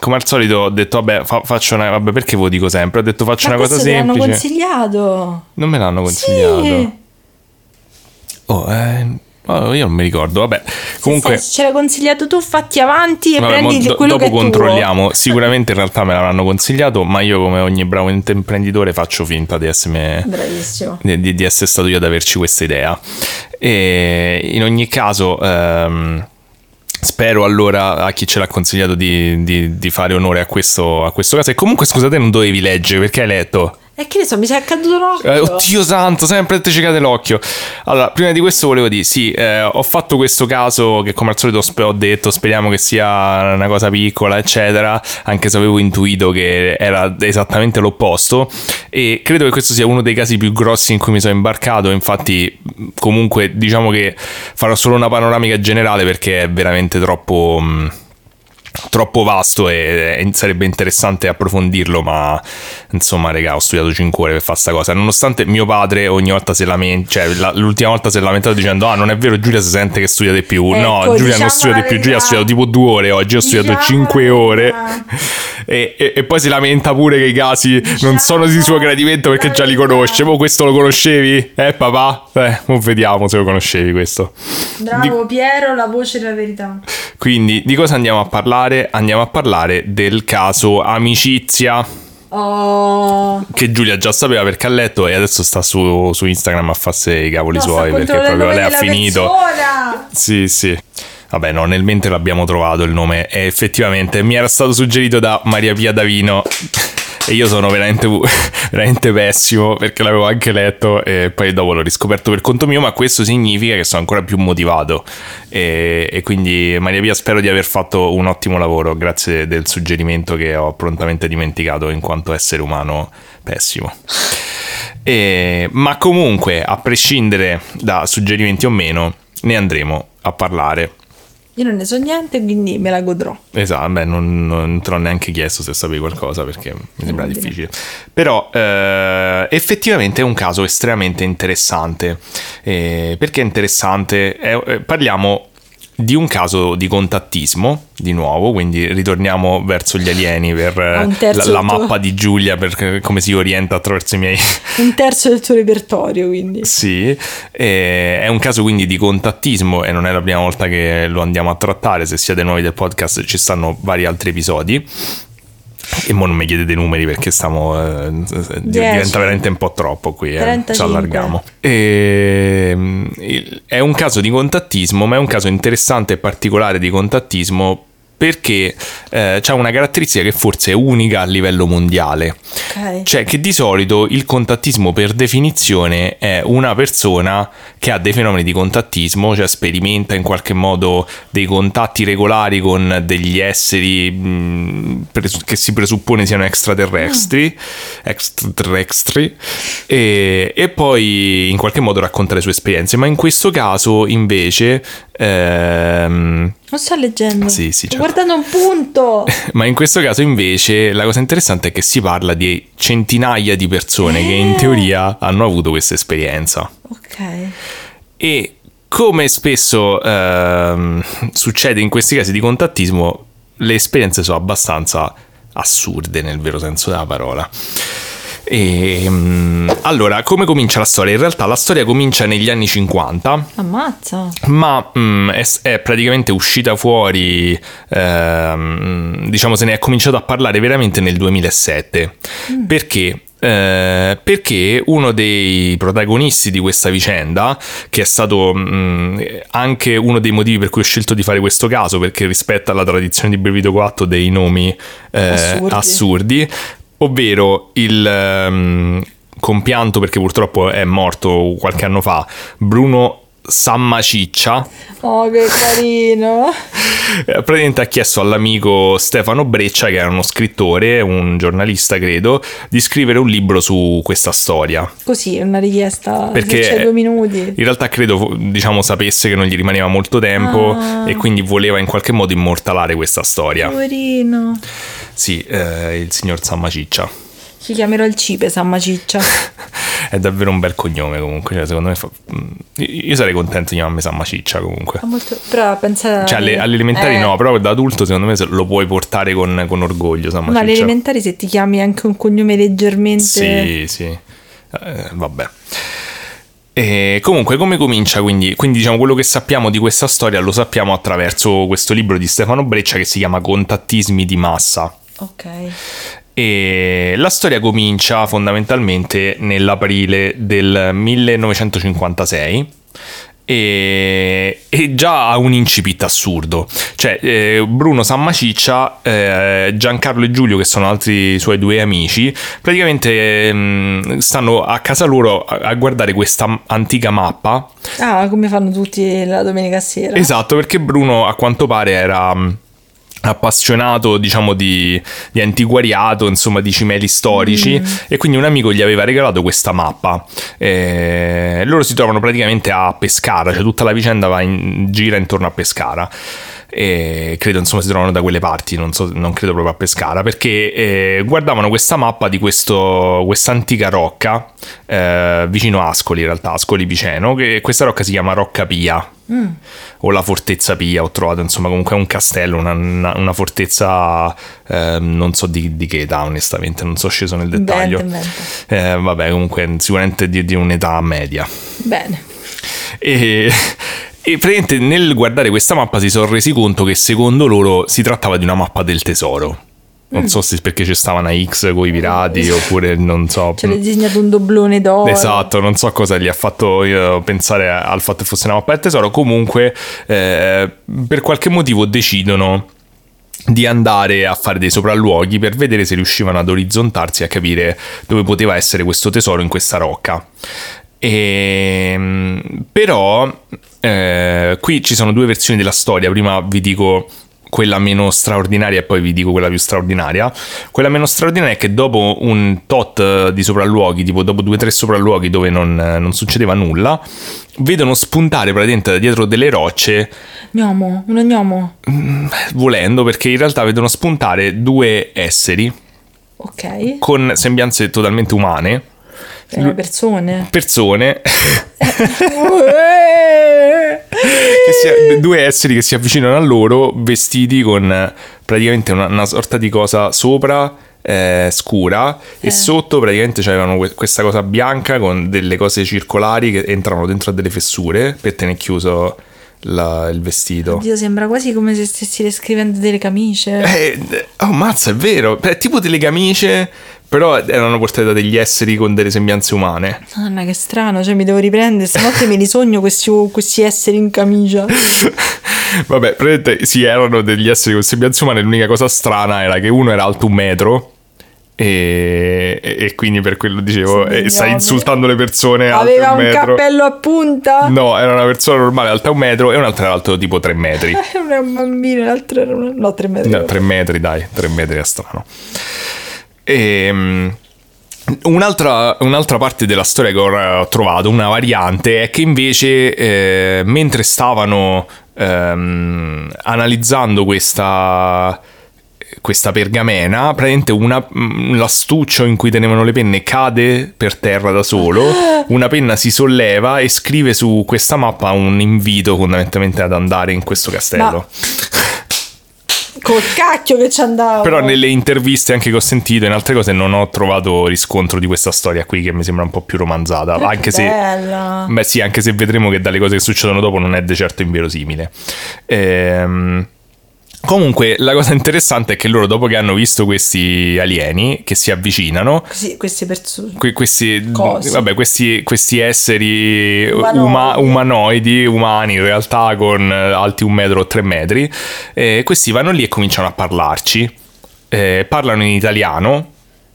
come al solito ho detto vabbè fa- faccio una... Vabbè perché ve lo dico sempre? Ho detto faccio Ma una cosa questo te l'hanno semplice. consigliato. Non me l'hanno consigliato. Sì. Oh, eh, oh, io non mi ricordo. Vabbè, comunque... Se ce l'hai consigliato tu, fatti avanti e Vabbè, prendi do- quello dopo che tuo. controlliamo. <laughs> Sicuramente in realtà me l'avranno consigliato, ma io, come ogni bravo imprenditore, faccio finta di essere, di- di essere stato io ad averci questa idea. E in ogni caso. ehm, Spero allora a chi ce l'ha consigliato di, di- di fare onore a questo, a questo caso. E comunque, scusate, non dovevi leggere perché hai letto. E che ne so, mi sei caduto l'occhio. Eh, oddio santo, sempre te cecate l'occhio. Allora, prima di questo volevo dire, sì, eh, ho fatto questo caso che come al solito ho detto, speriamo che sia una cosa piccola, eccetera, anche se avevo intuito che era esattamente l'opposto e credo che questo sia uno dei casi più grossi in cui mi sono imbarcato, infatti comunque diciamo che farò solo una panoramica generale perché è veramente troppo... mh, troppo vasto e, e sarebbe interessante approfondirlo, ma insomma, raga, ho studiato 5 ore per fare sta cosa. Nonostante mio padre ogni volta si lamenta, cioè la- l'ultima volta si è lamentato dicendo: Ah, non è vero, Giulia si sente che studia di più. no, Ecco, Giulia diciamo non studia di più, Giulia ha studiato tipo due ore oggi, ho studiato Diciamo 5 la ore. verità. <laughs> e, e- e poi si lamenta pure che i casi non sono di suo gradimento perché già li conosce. Ma questo lo conoscevi? Eh papà? Eh, non vediamo se lo conoscevi questo. Bravo Piero, la voce della verità. Quindi di cosa andiamo a parlare? Andiamo a parlare del caso amicizia Oh. che Giulia già sapeva perché ha letto e adesso sta su, su Instagram a farsi i cavoli No, suoi perché proprio lei ha finito. persona. Sì, sì. Vabbè, no, nel mente l'abbiamo trovato il nome e effettivamente mi era stato suggerito da Maria Pia Davino e io sono veramente, <laughs> veramente pessimo perché l'avevo anche letto e poi dopo l'ho riscoperto per conto mio, ma questo significa che sono ancora più motivato e, e quindi Maria Pia spero di aver fatto un ottimo lavoro, grazie del suggerimento che ho prontamente dimenticato in quanto essere umano pessimo. E- ma comunque, a prescindere da suggerimenti o meno, ne andremo a parlare. Io non ne so niente, quindi me la godrò. Esatto, beh, non, non te l'ho neanche chiesto se sapevi qualcosa perché mi sembra difficile. Però eh, effettivamente è un caso estremamente interessante. Eh, perché è interessante? Eh, parliamo di un caso di contattismo, di nuovo, quindi ritorniamo verso gli alieni per eh, A un la, la del tuo- mappa di Giulia, per come si orienta attraverso i miei... <laughs> Un terzo del tuo repertorio, quindi. Sì, eh, è un caso quindi di contattismo e non è la prima volta che lo andiamo a trattare, se siete nuovi del podcast ci stanno vari altri episodi. E mo non mi chiedete i numeri perché stiamo. eh, diventa veramente un po' troppo qui. Eh, ci 35. allarghiamo. Ehm, il- è un caso di contattismo, ma è un caso interessante e particolare di contattismo perché eh, c'ha una caratteristica che forse è unica a livello mondiale. Ok. Cioè che di solito il contattismo per definizione è una persona che ha dei fenomeni di contattismo, cioè sperimenta in qualche modo dei contatti regolari con degli esseri mh, pres- che si presuppone siano extraterrestri, extraterrestri e, e poi in qualche modo racconta le sue esperienze. Ma in questo caso invece... ehm, Non sto leggendo. Sì, sì, Sto certo. guardando un punto. <laughs> ma in questo caso invece la cosa interessante è che si parla di centinaia di persone che in Eh. teoria hanno avuto questa esperienza. Ok. E come spesso ehm, succede in questi casi di contattismo, le esperienze sono abbastanza assurde nel vero senso della parola. E, mm, allora, come comincia la storia? In realtà la storia comincia negli anni 50 Ammazza. ma mm, è, è praticamente uscita fuori, ehm, diciamo se ne è cominciato a parlare veramente nel 2007. Perché? Eh, perché uno dei protagonisti di questa vicenda, che è stato mm, anche uno dei motivi per cui ho scelto di fare questo caso, perché rispetta la tradizione di Brevito 4 dei nomi eh, Assurdi. assurdi, ovvero il ehm, compianto, perché purtroppo è morto qualche anno fa, Bruno Sammaciccia, Oh, che carino. eh, praticamente ha chiesto all'amico Stefano Breccia, che era uno scrittore, un giornalista credo, di scrivere un libro su questa storia. Così, una richiesta. Perché due minuti. In realtà credo, diciamo, sapesse che non gli rimaneva molto tempo Ah. e quindi voleva in qualche modo immortalare questa storia. Poverino. Sì, eh, il signor Sammaciccia. Ci chiamerò il cipe, Samma Ciccia. <laughs> È davvero un bel cognome comunque, cioè, secondo me fa... Io sarei contento di chiamarmi Sammaciccia comunque. Fa molto... Però pensa... Cioè alle, alle elementari Eh, no, però da adulto secondo me lo puoi portare con, con orgoglio Ma alle Sammaciccia. elementari se ti chiami anche un cognome leggermente... Sì, sì. Eh, vabbè. E comunque, come comincia quindi? Quindi, diciamo, quello che sappiamo di questa storia lo sappiamo attraverso questo libro di Stefano Breccia che si chiama Contattismi di massa. Ok. E la storia comincia fondamentalmente nell'aprile del 1956 e, e già ha un incipit assurdo. Cioè, eh, Bruno Sammaciccia, eh, Giancarlo e Giulio, che sono altri suoi due amici, praticamente ehm, stanno a casa loro a, a guardare questa antica mappa. Ah, come fanno tutti la domenica sera. Esatto, perché Bruno a quanto pare era mh, appassionato diciamo di, di antiquariato insomma di cimeli storici. E quindi un amico gli aveva regalato questa mappa. Eh, loro si trovano praticamente a Pescara cioè tutta la vicenda va in, gira intorno a Pescara e credo insomma si trovano da quelle parti, non, so, non credo proprio a Pescara, perché eh, guardavano questa mappa di questo, questa antica rocca eh, vicino a Ascoli, in realtà, Ascoli Piceno, che questa rocca si chiama Rocca Pia. Mm. O la Fortezza Pia, ho trovato insomma comunque un castello, una, una, una fortezza eh, non so di, di, che età onestamente, non so sceso nel dettaglio. Bene, bene. Eh, vabbè, comunque sicuramente di, di un'età media. Bene. E, e praticamente nel guardare questa mappa si sono resi conto che secondo loro si trattava di una mappa del tesoro. Non mm. so se perché ci stava una X con i pirati oppure non so. Ce l'ha disegnato un doblone d'oro. Esatto, non so cosa gli ha fatto eh, pensare al fatto che fosse una mappa del tesoro. Comunque, eh, per qualche motivo decidono di andare a fare dei sopralluoghi per vedere se riuscivano ad orizzontarsi e a capire dove poteva essere questo tesoro in questa rocca. E, ehm, però eh, qui ci sono due versioni della storia. Prima vi dico quella meno straordinaria e poi vi dico quella più straordinaria. Quella meno straordinaria è che dopo un tot di sopralluoghi, tipo dopo due o tre sopralluoghi dove non, non, succedeva nulla, vedono spuntare praticamente da dietro delle rocce. Gnomo, uno gnomo. Mm, volendo, perché in realtà vedono spuntare due esseri. Ok. Con sembianze totalmente umane. Eh, persone. Persone. <laughs> si, due esseri che si avvicinano a loro vestiti con praticamente una, una sorta di cosa sopra eh, scura eh. e sotto praticamente c'erano questa cosa bianca con delle cose circolari che entrano dentro a delle fessure per tenere chiuso la, il vestito. Oddio, sembra quasi come se stessi descrivendo delle camicie. Eh, oh, mazza, è vero. È tipo delle camicie, però erano portate da degli esseri con delle sembianze umane. Madonna, che strano, cioè mi devo riprendere. Stanotte me li sogno questi, questi esseri in camicia. <laughs> Vabbè, praticamente sì, erano degli esseri con sembianze umane. L'unica cosa strana era che uno era alto un metro e, e, quindi per quello dicevo, sì, stai insultando le persone. Aveva un, un cappello a punta? No, era una persona normale, alta un metro, e un'altra era alto tipo tre metri. <laughs> era un bambino, l'altro era un... no, tre metri. No, tre metri, dai, tre metri è strano. E, um, Un'altra, un'altra, parte della storia che ho trovato, una variante, è che invece eh, mentre stavano ehm, analizzando questa, questa pergamena, praticamente una, mm, l'astuccio in cui tenevano le penne cade per terra da solo, <gasps> una penna si solleva e scrive su questa mappa un invito fondamentalmente ad andare in questo castello. Ma... Col cacchio che ci andava. Però nelle interviste anche che ho sentito, in altre cose, non ho trovato riscontro di questa storia qui che mi sembra un po' più romanzata. Che anche bella. se. Beh, sì, anche se vedremo che dalle cose che succedono dopo non è di certo inverosimile. Ehm. Comunque, la cosa interessante è che loro, dopo che hanno visto questi alieni che si avvicinano, sì, queste persone, que- questi, vabbè, questi, questi, esseri umanoidi. Uma- umanoidi, umani in realtà, con alti un metro o tre metri, eh, questi vanno lì e cominciano a parlarci. Eh, parlano in italiano,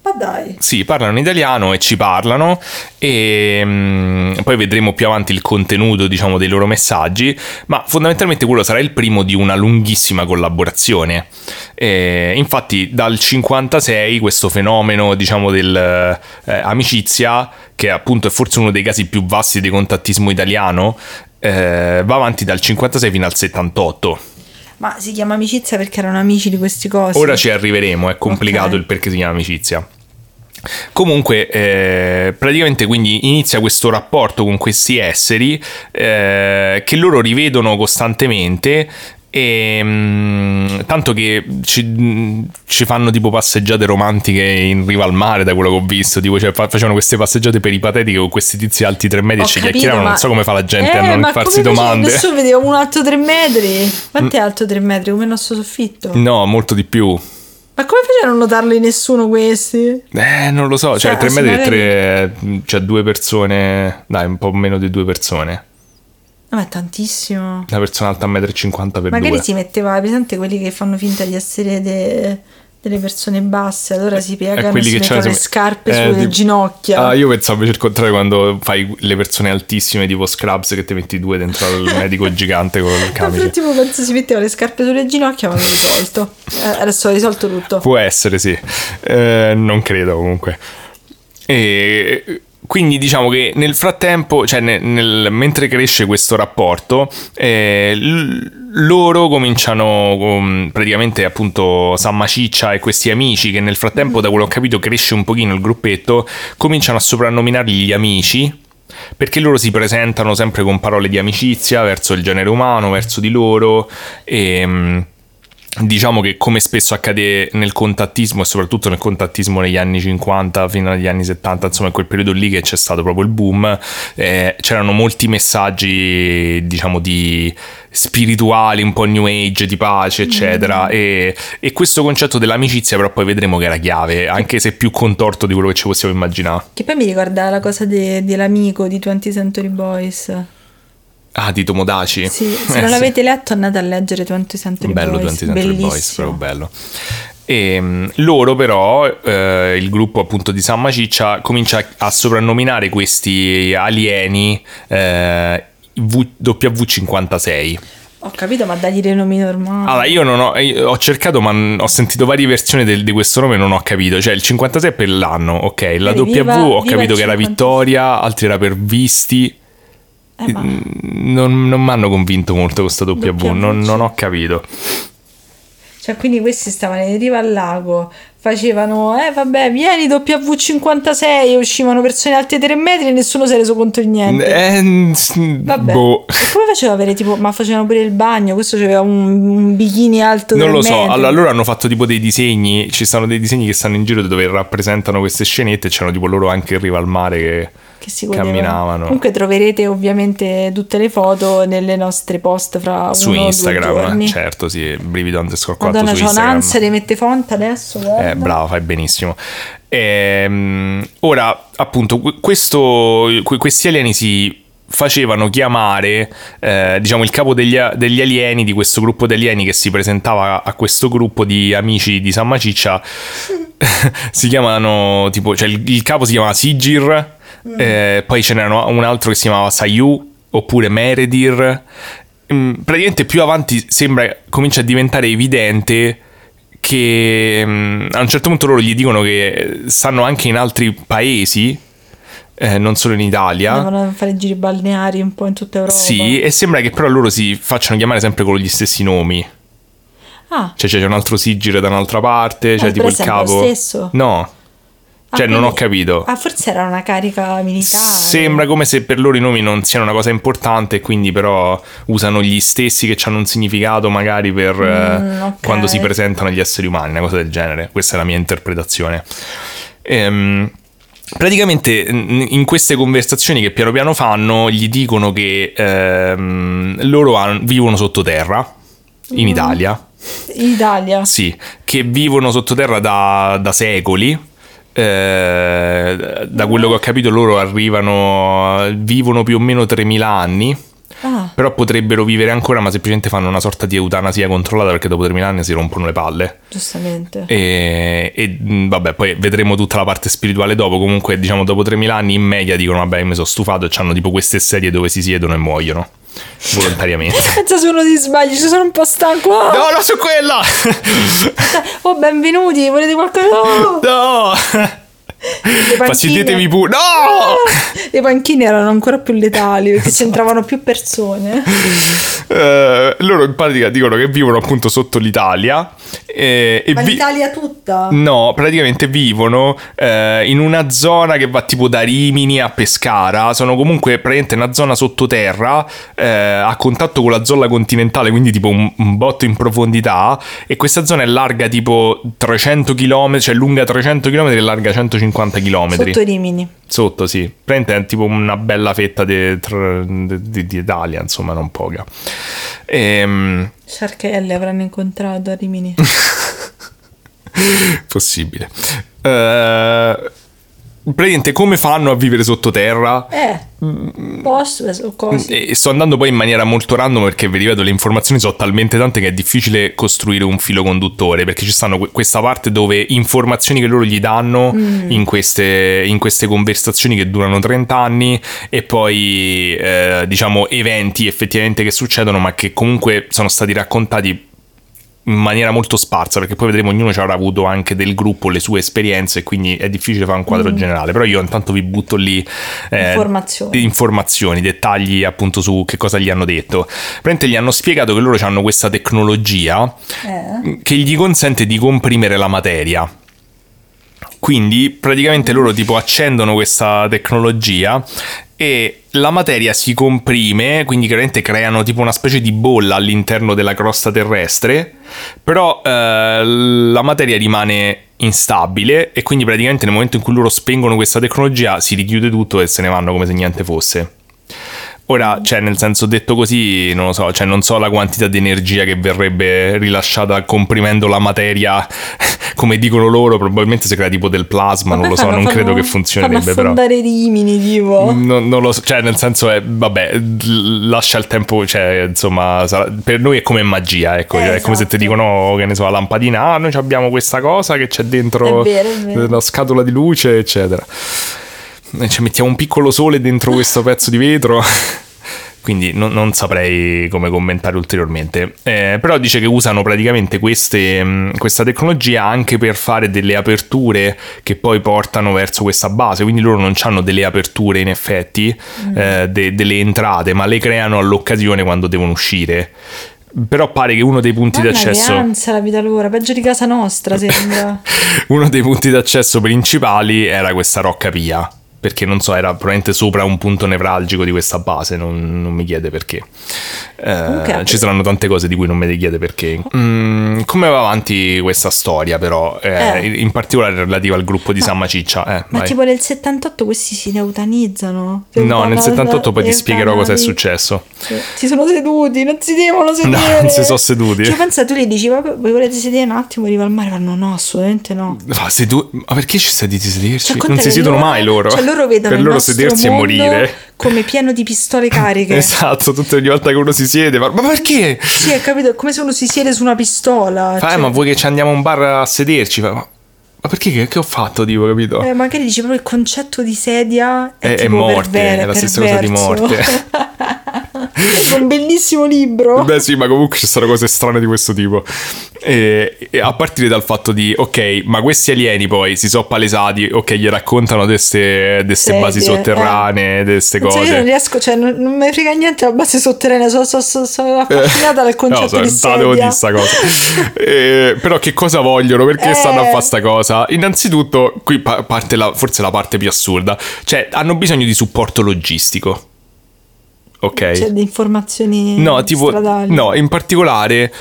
ma dai. Sì, parlano in italiano e ci parlano e um, poi vedremo più avanti il contenuto, diciamo, dei loro messaggi, ma fondamentalmente quello sarà il primo di una lunghissima collaborazione. E, infatti dal 56 questo fenomeno, diciamo, dell'amicizia, eh, che appunto è forse uno dei casi più vasti di contattismo italiano, eh, va avanti dal 56 fino al 78. Ma si chiama amicizia perché erano amici di questi cosi? Ora ci arriveremo, è complicato okay. il perché si chiama amicizia. Comunque, eh, praticamente quindi inizia questo rapporto con questi esseri eh, che loro rivedono costantemente. E, mh, mm, tanto che ci, ci, fanno tipo passeggiate romantiche in riva al mare da quello che ho visto tipo cioè, facevano queste passeggiate peripatetiche con questi tizi alti tre metri ho e ci chiacchieravano ma... non so come fa la gente eh, a non farsi domande. Adesso vedevo un alto tre metri. Quanto è alto tre metri? Come il nostro soffitto? No molto di più ma come facevano a non notarli nessuno questi? Eh, non lo so, cioè, cioè 3 metri e 3, cioè due persone, dai, un po' meno di due persone. No, ma è tantissimo. Una persona alta 1,50 m per Magari due. si metteva, presente quelli che fanno finta di essere de delle persone basse, allora si piegano e si mettono le scarpe eh, sulle tipo, ginocchia. Ah, io pensavo invece il contrario quando fai le persone altissime tipo Scrubs che ti metti due dentro al <laughs> medico gigante con il camice. tipo penso si metteva le scarpe sulle ginocchia ma l'ho risolto. Eh, adesso ho risolto tutto. Può essere, sì. Eh, non credo comunque. E quindi diciamo che nel frattempo, cioè nel, nel- mentre cresce questo rapporto, eh, l- loro cominciano con- praticamente appunto Samma Ciccia e questi amici che nel frattempo, da quello che ho capito, cresce un pochino il gruppetto, cominciano a soprannominarli gli amici. Perché loro si presentano sempre con parole di amicizia verso il genere umano, verso di loro e mm, diciamo che come spesso accade nel contattismo e soprattutto nel contattismo negli anni 50 fino agli anni 70, insomma in quel periodo lì che c'è stato proprio il boom, eh, c'erano molti messaggi diciamo di spirituali, un po' new age, di pace, eccetera. E, e questo concetto dell'amicizia però poi vedremo che era chiave, anche se più contorto di quello che ci possiamo immaginare. Che poi mi ricorda la cosa de- dell'amico di 20 Century Boys. Ah, di Tomodaci. Sì, <laughs> se Eh, non sì. l'avete letto andate a leggere 20 Century bello Boys. 20 Century Boys, proprio bello. E mh, loro però, eh, il gruppo appunto di Samma Ciccia, comincia a soprannominare questi alieni eh, v- W56. Ho capito, ma dagli dei nomi normali. Allora, io non ho, io ho cercato, ma ho sentito varie versioni del- di questo nome e non ho capito. Cioè, il 56 è per l'anno, ok. La Vedi, W viva- ho viva capito che era 56. Vittoria, altri era per Visti. Eh, ma- Non, non mi hanno convinto molto questa W, W, non, sì. non ho capito. Cioè, quindi questi stavano in riva al lago, facevano, eh vabbè, vieni W56 e uscivano persone alte 3 metri e nessuno si è reso conto di niente. Eh, Vabbè. boh. E come faceva avere tipo, ma facevano pure il bagno, questo aveva un, un bikini alto Non 3 lo so, allora loro hanno fatto tipo dei disegni, ci stanno dei disegni che stanno in giro dove rappresentano queste scenette e c'erano tipo loro anche in riva al mare che, che si camminavano Comunque troverete ovviamente tutte le foto nelle nostre post fra su uno Instagram, certo, sì, brivido underscore 4 Madonna, su c'ho Instagram. un'ansia di mette fonte adesso, guarda. Eh, bravo, fai benissimo. Ehm, ora, appunto, que- questo, que- questi alieni si facevano chiamare, eh, diciamo, il capo degli, degli alieni, di questo gruppo di alieni che si presentava a questo gruppo di amici di San Maciccia, <laughs> si chiamano, tipo, cioè il, il capo si chiamava Sigir, eh, poi ce n'era un altro che si chiamava Sayu, oppure Meredir. Mm, praticamente più avanti sembra comincia a diventare evidente che mm, a un certo punto loro gli dicono che stanno anche in altri paesi, eh, non solo in Italia. Devono fare giri balneari un po' in tutta Europa. Sì, e sembra che però loro si facciano chiamare sempre con gli stessi nomi. Ah, Cioè c'è un altro Sigire da un'altra parte, c'è Eh, tipo il è sempre lo capo. stesso? No. Ah, Cioè non ho capito. Ah, forse era una carica militare. Sembra come se per loro i nomi non siano una cosa importante quindi però usano gli stessi che hanno un significato magari per eh, Mm, ok. quando si presentano agli esseri umani, una cosa del genere. Questa è la mia interpretazione. Ehm, praticamente in queste conversazioni che piano piano fanno gli dicono che ehm, loro han- vivono sottoterra in Mm. Italia. In Italia. Sì, che vivono sottoterra da, da secoli. Eh, da quello che ho capito, loro arrivano, vivono più o meno 3000 anni. Ah, Però potrebbero vivere ancora, ma semplicemente fanno una sorta di eutanasia controllata perché dopo 3000 anni si rompono le palle. giustamente. E, e, mh, vabbè, poi vedremo tutta la parte spirituale dopo. Comunque, diciamo, dopo 3000 anni in media dicono: Vabbè, mi sono stufato e hanno tipo queste sedie dove si siedono e muoiono volontariamente. <laughs> Pensa se uno ti sbagli, ci sono un po' stanco. Oh, no, no, su quella! <laughs> oh, benvenuti, volete qualcosa? No! <laughs> panchine. pure. No! Le panchine erano ancora più letali perché c'entravano più persone. Eh, loro in pratica dicono che vivono appunto sotto l'Italia. eh, e Ma vi- l'Italia tutta. No, praticamente vivono eh, in una zona che va tipo da Rimini a Pescara. Sono comunque praticamente una zona sottoterra eh, a contatto con la zona continentale, quindi tipo un, un botto in profondità. E questa zona è larga tipo 300 km, cioè lunga 300 km e larga 150 km. Sotto Rimini. Sotto, sì. Praticamente è tipo una bella fetta di, di, Italia, insomma, non poca. Ehm, Sciarchelle avranno incontrato a Rimini. <laughs> possibile. Eh, praticamente come fanno a vivere sottoterra? Eh, posto o cose. E sto andando poi in maniera molto random perché vi ripeto le informazioni sono talmente tante che è difficile costruire un filo conduttore perché ci stanno que- questa parte dove informazioni che loro gli danno in, queste, in queste conversazioni che durano 30 anni e poi eh, diciamo eventi effettivamente che succedono ma che comunque sono stati raccontati in maniera molto sparsa, perché poi vedremo ognuno ci avrà avuto anche del gruppo le sue esperienze, quindi è difficile fare un quadro generale. Però io intanto vi butto lì eh, Informazioni. informazioni, dettagli appunto su che cosa gli hanno detto. Praticamente gli hanno spiegato che loro hanno questa tecnologia Eh. che gli consente di comprimere la materia. Quindi praticamente loro tipo accendono questa tecnologia e la materia si comprime, quindi chiaramente creano tipo una specie di bolla all'interno della crosta terrestre, però eh, la materia rimane instabile e quindi praticamente nel momento in cui loro spengono questa tecnologia si richiude tutto e se ne vanno come se niente fosse. Ora, cioè, nel senso detto così, non lo so, cioè, non so la quantità di energia che verrebbe rilasciata comprimendo la materia, <laughs> come dicono loro, probabilmente si crea tipo del plasma, non Vabbè, lo so, fanno- non credo che funzionerebbe però. i rimini, tipo. Non, non lo so, cioè nel senso è, vabbè, lascia il tempo, cioè insomma, sarà- per noi è come magia, ecco, Eh, cioè, è come se ti esatto. dicono, che ne so, la lampadina, ah, noi abbiamo questa cosa che c'è dentro È vero, è vero. la scatola di luce, eccetera. E <laughs> ci mettiamo un piccolo sole dentro questo pezzo di vetro. <laughs> Quindi non, non saprei come commentare ulteriormente. Eh, però dice che usano praticamente queste, mh, questa tecnologia anche per fare delle aperture che poi portano verso questa base. Quindi loro non hanno delle aperture in effetti, Mm. eh, de- delle entrate, ma le creano all'occasione quando devono uscire. Però pare che uno dei punti Mamma che d'accesso. ansia la vita loro, peggio di casa nostra sembra. <laughs> Uno dei punti d'accesso principali era questa rocca pia. Perché non so, era probabilmente sopra un punto nevralgico di questa base, non, non mi chiede perché. Eh, Ok. Ci saranno tante cose di cui non mi chiede perché. Mm, come va avanti questa storia, però, eh, Eh. in particolare relativa al gruppo di San Maciccia? Eh, Ma vai. tipo nel 78 questi si neutanizzano. No, nel 78 poi ti spiegherò cosa è successo. Sì. Si sono seduti, non si devono <laughs> sedere. non si sono seduti. Cioè, pensa, tu gli dici, "Vabbè, voi volete sedere un attimo, arriva al mare? Fanno, no, assolutamente no. Ma, sedu- ma perché ci stai di sederci? Cioè, non si siedono loro- mai loro. Cioè, loro vedono per loro sedersi e morire. come pieno di pistole cariche. <laughs> Esatto, tutte ogni volta che uno si siede, ma, ma perché? Sì, hai capito? È come se uno si siede su una pistola. Fa, eh, cioè- ma vuoi che ci andiamo a un bar a sederci? Fa, ma, ma perché che, che ho fatto, tipo, capito? Eh, magari dici proprio il concetto di sedia è, È- è morte, perver- è la stessa cosa di perverso. morte. <laughs> <laughs> È un bellissimo libro. Beh sì, ma comunque ci sono cose strane di questo tipo. E, e a partire dal fatto di, ok, ma questi alieni poi si sono palesati, ok, gli raccontano di queste Sedie, basi sotterranee, di queste so, cose. io non riesco, cioè non, non mi frega niente la base sotterranea, sono, sono, sono, sono affascinata dal <laughs> concetto no, di so, devo sedia. dire sta cosa. Eh, però che cosa vogliono? Perché Eh. stanno a fare sta cosa? Innanzitutto, qui pa- parte la, forse la parte più assurda. Cioè, hanno bisogno di supporto logistico. Ok? Cioè, di informazioni No, tipo, stradali. no, in particolare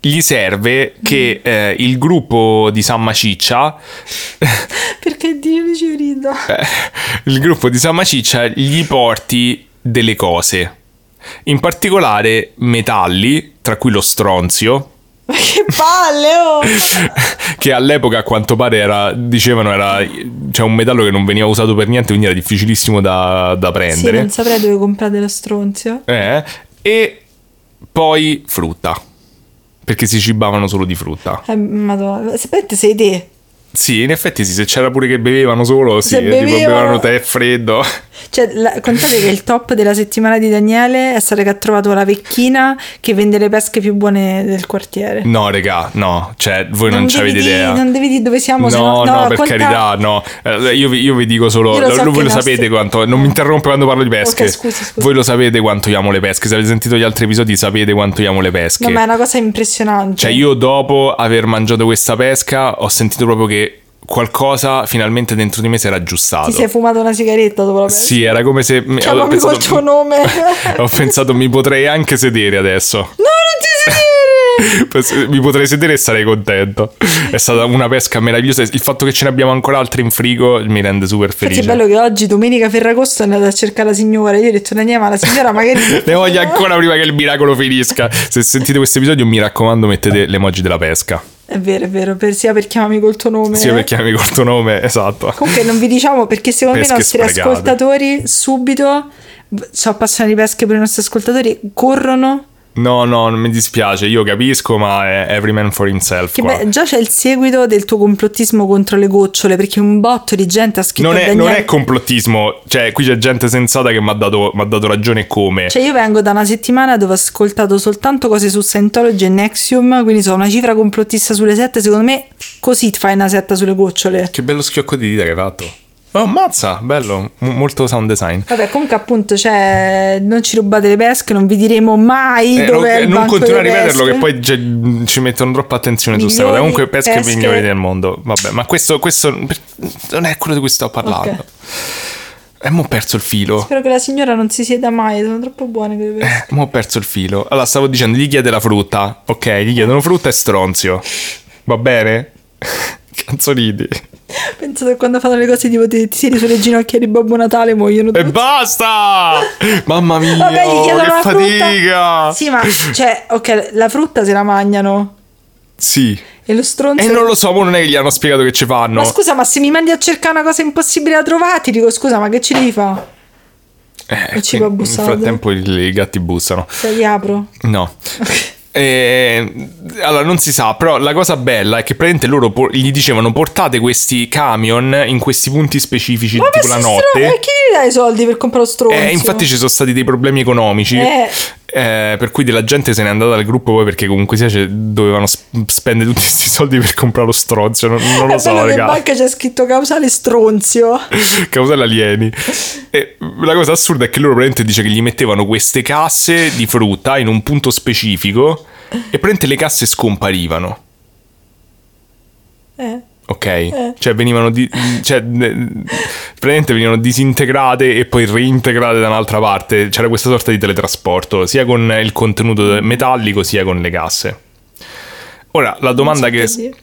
gli serve che Mm. eh, il gruppo di San Maciccia, <laughs> Perché Dio ci rido. <laughs> il gruppo di San Maciccia gli porti delle cose. In particolare metalli, tra cui lo stronzio, Ma che palle, oh! <laughs> che all'epoca a quanto pare era, dicevano era cioè un metallo che non veniva usato per niente, quindi era difficilissimo da, da Sì, prendere. non saprei dove comprate lo stronzio. Eh, e poi frutta, perché si cibavano solo di frutta. Eh, madonna, sapete sei te. Sì, in effetti sì, se c'era pure che bevevano solo, sì, Se tipo bevevano- bevevano tè freddo. <laughs> Cioè, la- contate che il top della settimana di Daniele è stato che ha trovato la vecchina che vende le pesche più buone del quartiere. No, regà, no, cioè voi non, ci devi avete idea. Non devi dire dove siamo, No, se no, no, per conta- carità, no. Eh, Io vi, io vi dico solo, lo so voi lo i sapete nostri- quanto, non mi interrompe quando parlo di pesche. Ok, scusi, scusi. Voi lo sapete quanto io amo le pesche, se avete sentito gli altri episodi sapete quanto io amo le pesche. No, ma è una cosa impressionante. Cioè io dopo aver mangiato questa pesca ho sentito proprio che qualcosa finalmente dentro di me si era aggiustato. Ti sei fumato una sigaretta dopo la pesca? Sì, era come se... mi- ho Chiamami pensato- col tuo nome. <laughs> ho pensato mi potrei anche sedere adesso. No, non ti sedere! <laughs> Mi potrei sedere e sarei contento. È stata una pesca meravigliosa. Il fatto che ce ne abbiamo ancora altre in frigo mi rende super Infatti felice. è bello che oggi, domenica Ferragosto, è andata a cercare la signora. Io ho detto, Daniele, ma la signora magari... <laughs> Ne voglio ancora prima che il miracolo finisca. Se sentite questo episodio, mi raccomando, mettete l'emoji della pesca. È vero, è vero, per, sia per chiamarmi col tuo nome. Sia per chiami col tuo nome, <laughs> esatto. Comunque non vi diciamo perché secondo me i Pesche nostri sprecate. ascoltatori subito, sono appassionati di pesche per i nostri ascoltatori, corrono No, no, non mi dispiace, io capisco, ma è every man for himself. Che qua. beh, già c'è il seguito del tuo complottismo contro le gocciole, perché un botto di gente ha scritto non, è, Daniele... non è complottismo, cioè qui c'è gente sensata che mi ha dato, dato ragione come. Cioè io vengo da una settimana dove ho ascoltato soltanto cose su Scientology e Nexium, quindi sono una cifra complottista sulle sette, secondo me così ti fai una setta sulle gocciole. Che bello schiocco di dita che hai fatto. Oh, mazza, bello, m- molto sound design. Vabbè, comunque appunto, cioè, non ci rubate le pesche, non vi diremo mai Eh, dove non, non continuare a ripeterlo che poi c'è- ci mettono troppa attenzione su questa cosa. Milioni Comunque pesche, pesche. migliori del mondo. Vabbè, ma questo, questo non è quello di cui sto parlando. Ok. E mo' ho perso il filo. Spero che la signora non si sieda mai, sono troppo buone quelle pesche. Eh, mo' ho perso il filo. Allora, stavo dicendo, gli chiede la frutta. Ok, gli chiedono frutta e stronzio. Va bene? <laughs> Cazzo Pensate che quando fanno le cose tipo ti, ti siedi sulle ginocchia di Babbo Natale muoiono E tutti. basta! Mamma mia, Vabbè, gli chiedono che la fatica! frutta. Sì, ma cioè, ok, la frutta se la mangiano. Sì. E lo stronzo. E non lo so, mo non è che gli hanno spiegato che ci fanno. Ma scusa, ma se mi mandi a cercare una cosa impossibile da trovare, ti dico scusa, ma che ci devi fare? Eh, ci va bussando. Nel frattempo i, i gatti bussano. Se li apro. No. Eh, allora non si sa, però la cosa bella è che praticamente loro por- gli dicevano portate questi camion in questi punti specifici Ma tipo la notte. stro- E chi gli dai i soldi per comprare lo stronzo? Eh, infatti ci sono stati dei problemi economici. Eh. eh, per cui della gente se n'è andata dal gruppo poi perché comunque sia dovevano sp- spendere tutti questi <laughs> soldi per comprare lo stronzio. Non, non lo so, che in raga. banca c'è scritto causale stronzio. <laughs> Causale alieni. E la cosa assurda è che loro praticamente dice che gli mettevano queste casse di frutta in un punto specifico e praticamente le casse scomparivano. Eh. Ok? Cioè venivano di- cioè, praticamente venivano disintegrate e poi reintegrate da un'altra parte. C'era questa sorta di teletrasporto, sia con il contenuto metallico sia con le casse. Ora, la domanda che... dire.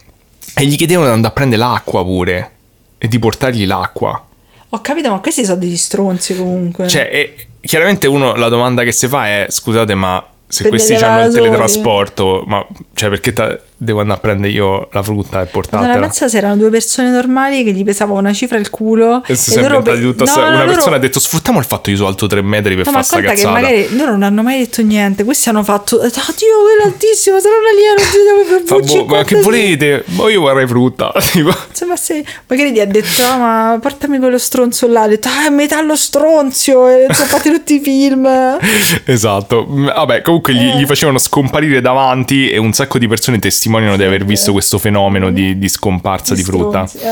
E gli chiedevano di andare a prendere l'acqua pure. E di portargli l'acqua. Ho capito, ma questi sono degli stronzi comunque. Cioè, e chiaramente uno la domanda che si fa è: scusate, ma se questi hanno il teletrasporto, ma cioè perché ta- devo andare a prendere io la frutta e portartela? pensa se erano due persone normali che gli pesava una cifra al culo. E si sono inventati pe- tutta No, sta- no, Una loro- persona ha detto: Sfruttiamo il fatto che io sono alto 3 metri per No, fare ma sta cazzata. magari loro non hanno mai detto niente. Questi hanno fatto. Oddio, quello è altissimo, sarà un alieno. Fa, boh, ma che V56. volete? Ma io vorrei frutta. <laughs> Insomma, se magari gli ha detto, "Ah, ma portami quello stronzo là. Ha detto, ah, è metallo stronzio. E sono fatti tutti i film. <laughs> esatto. Vabbè, comunque Eh. gli, gli facevano scomparire davanti e un sacco di persone testimoniano di aver visto questo fenomeno di, di scomparsa di frutta. Stronzi,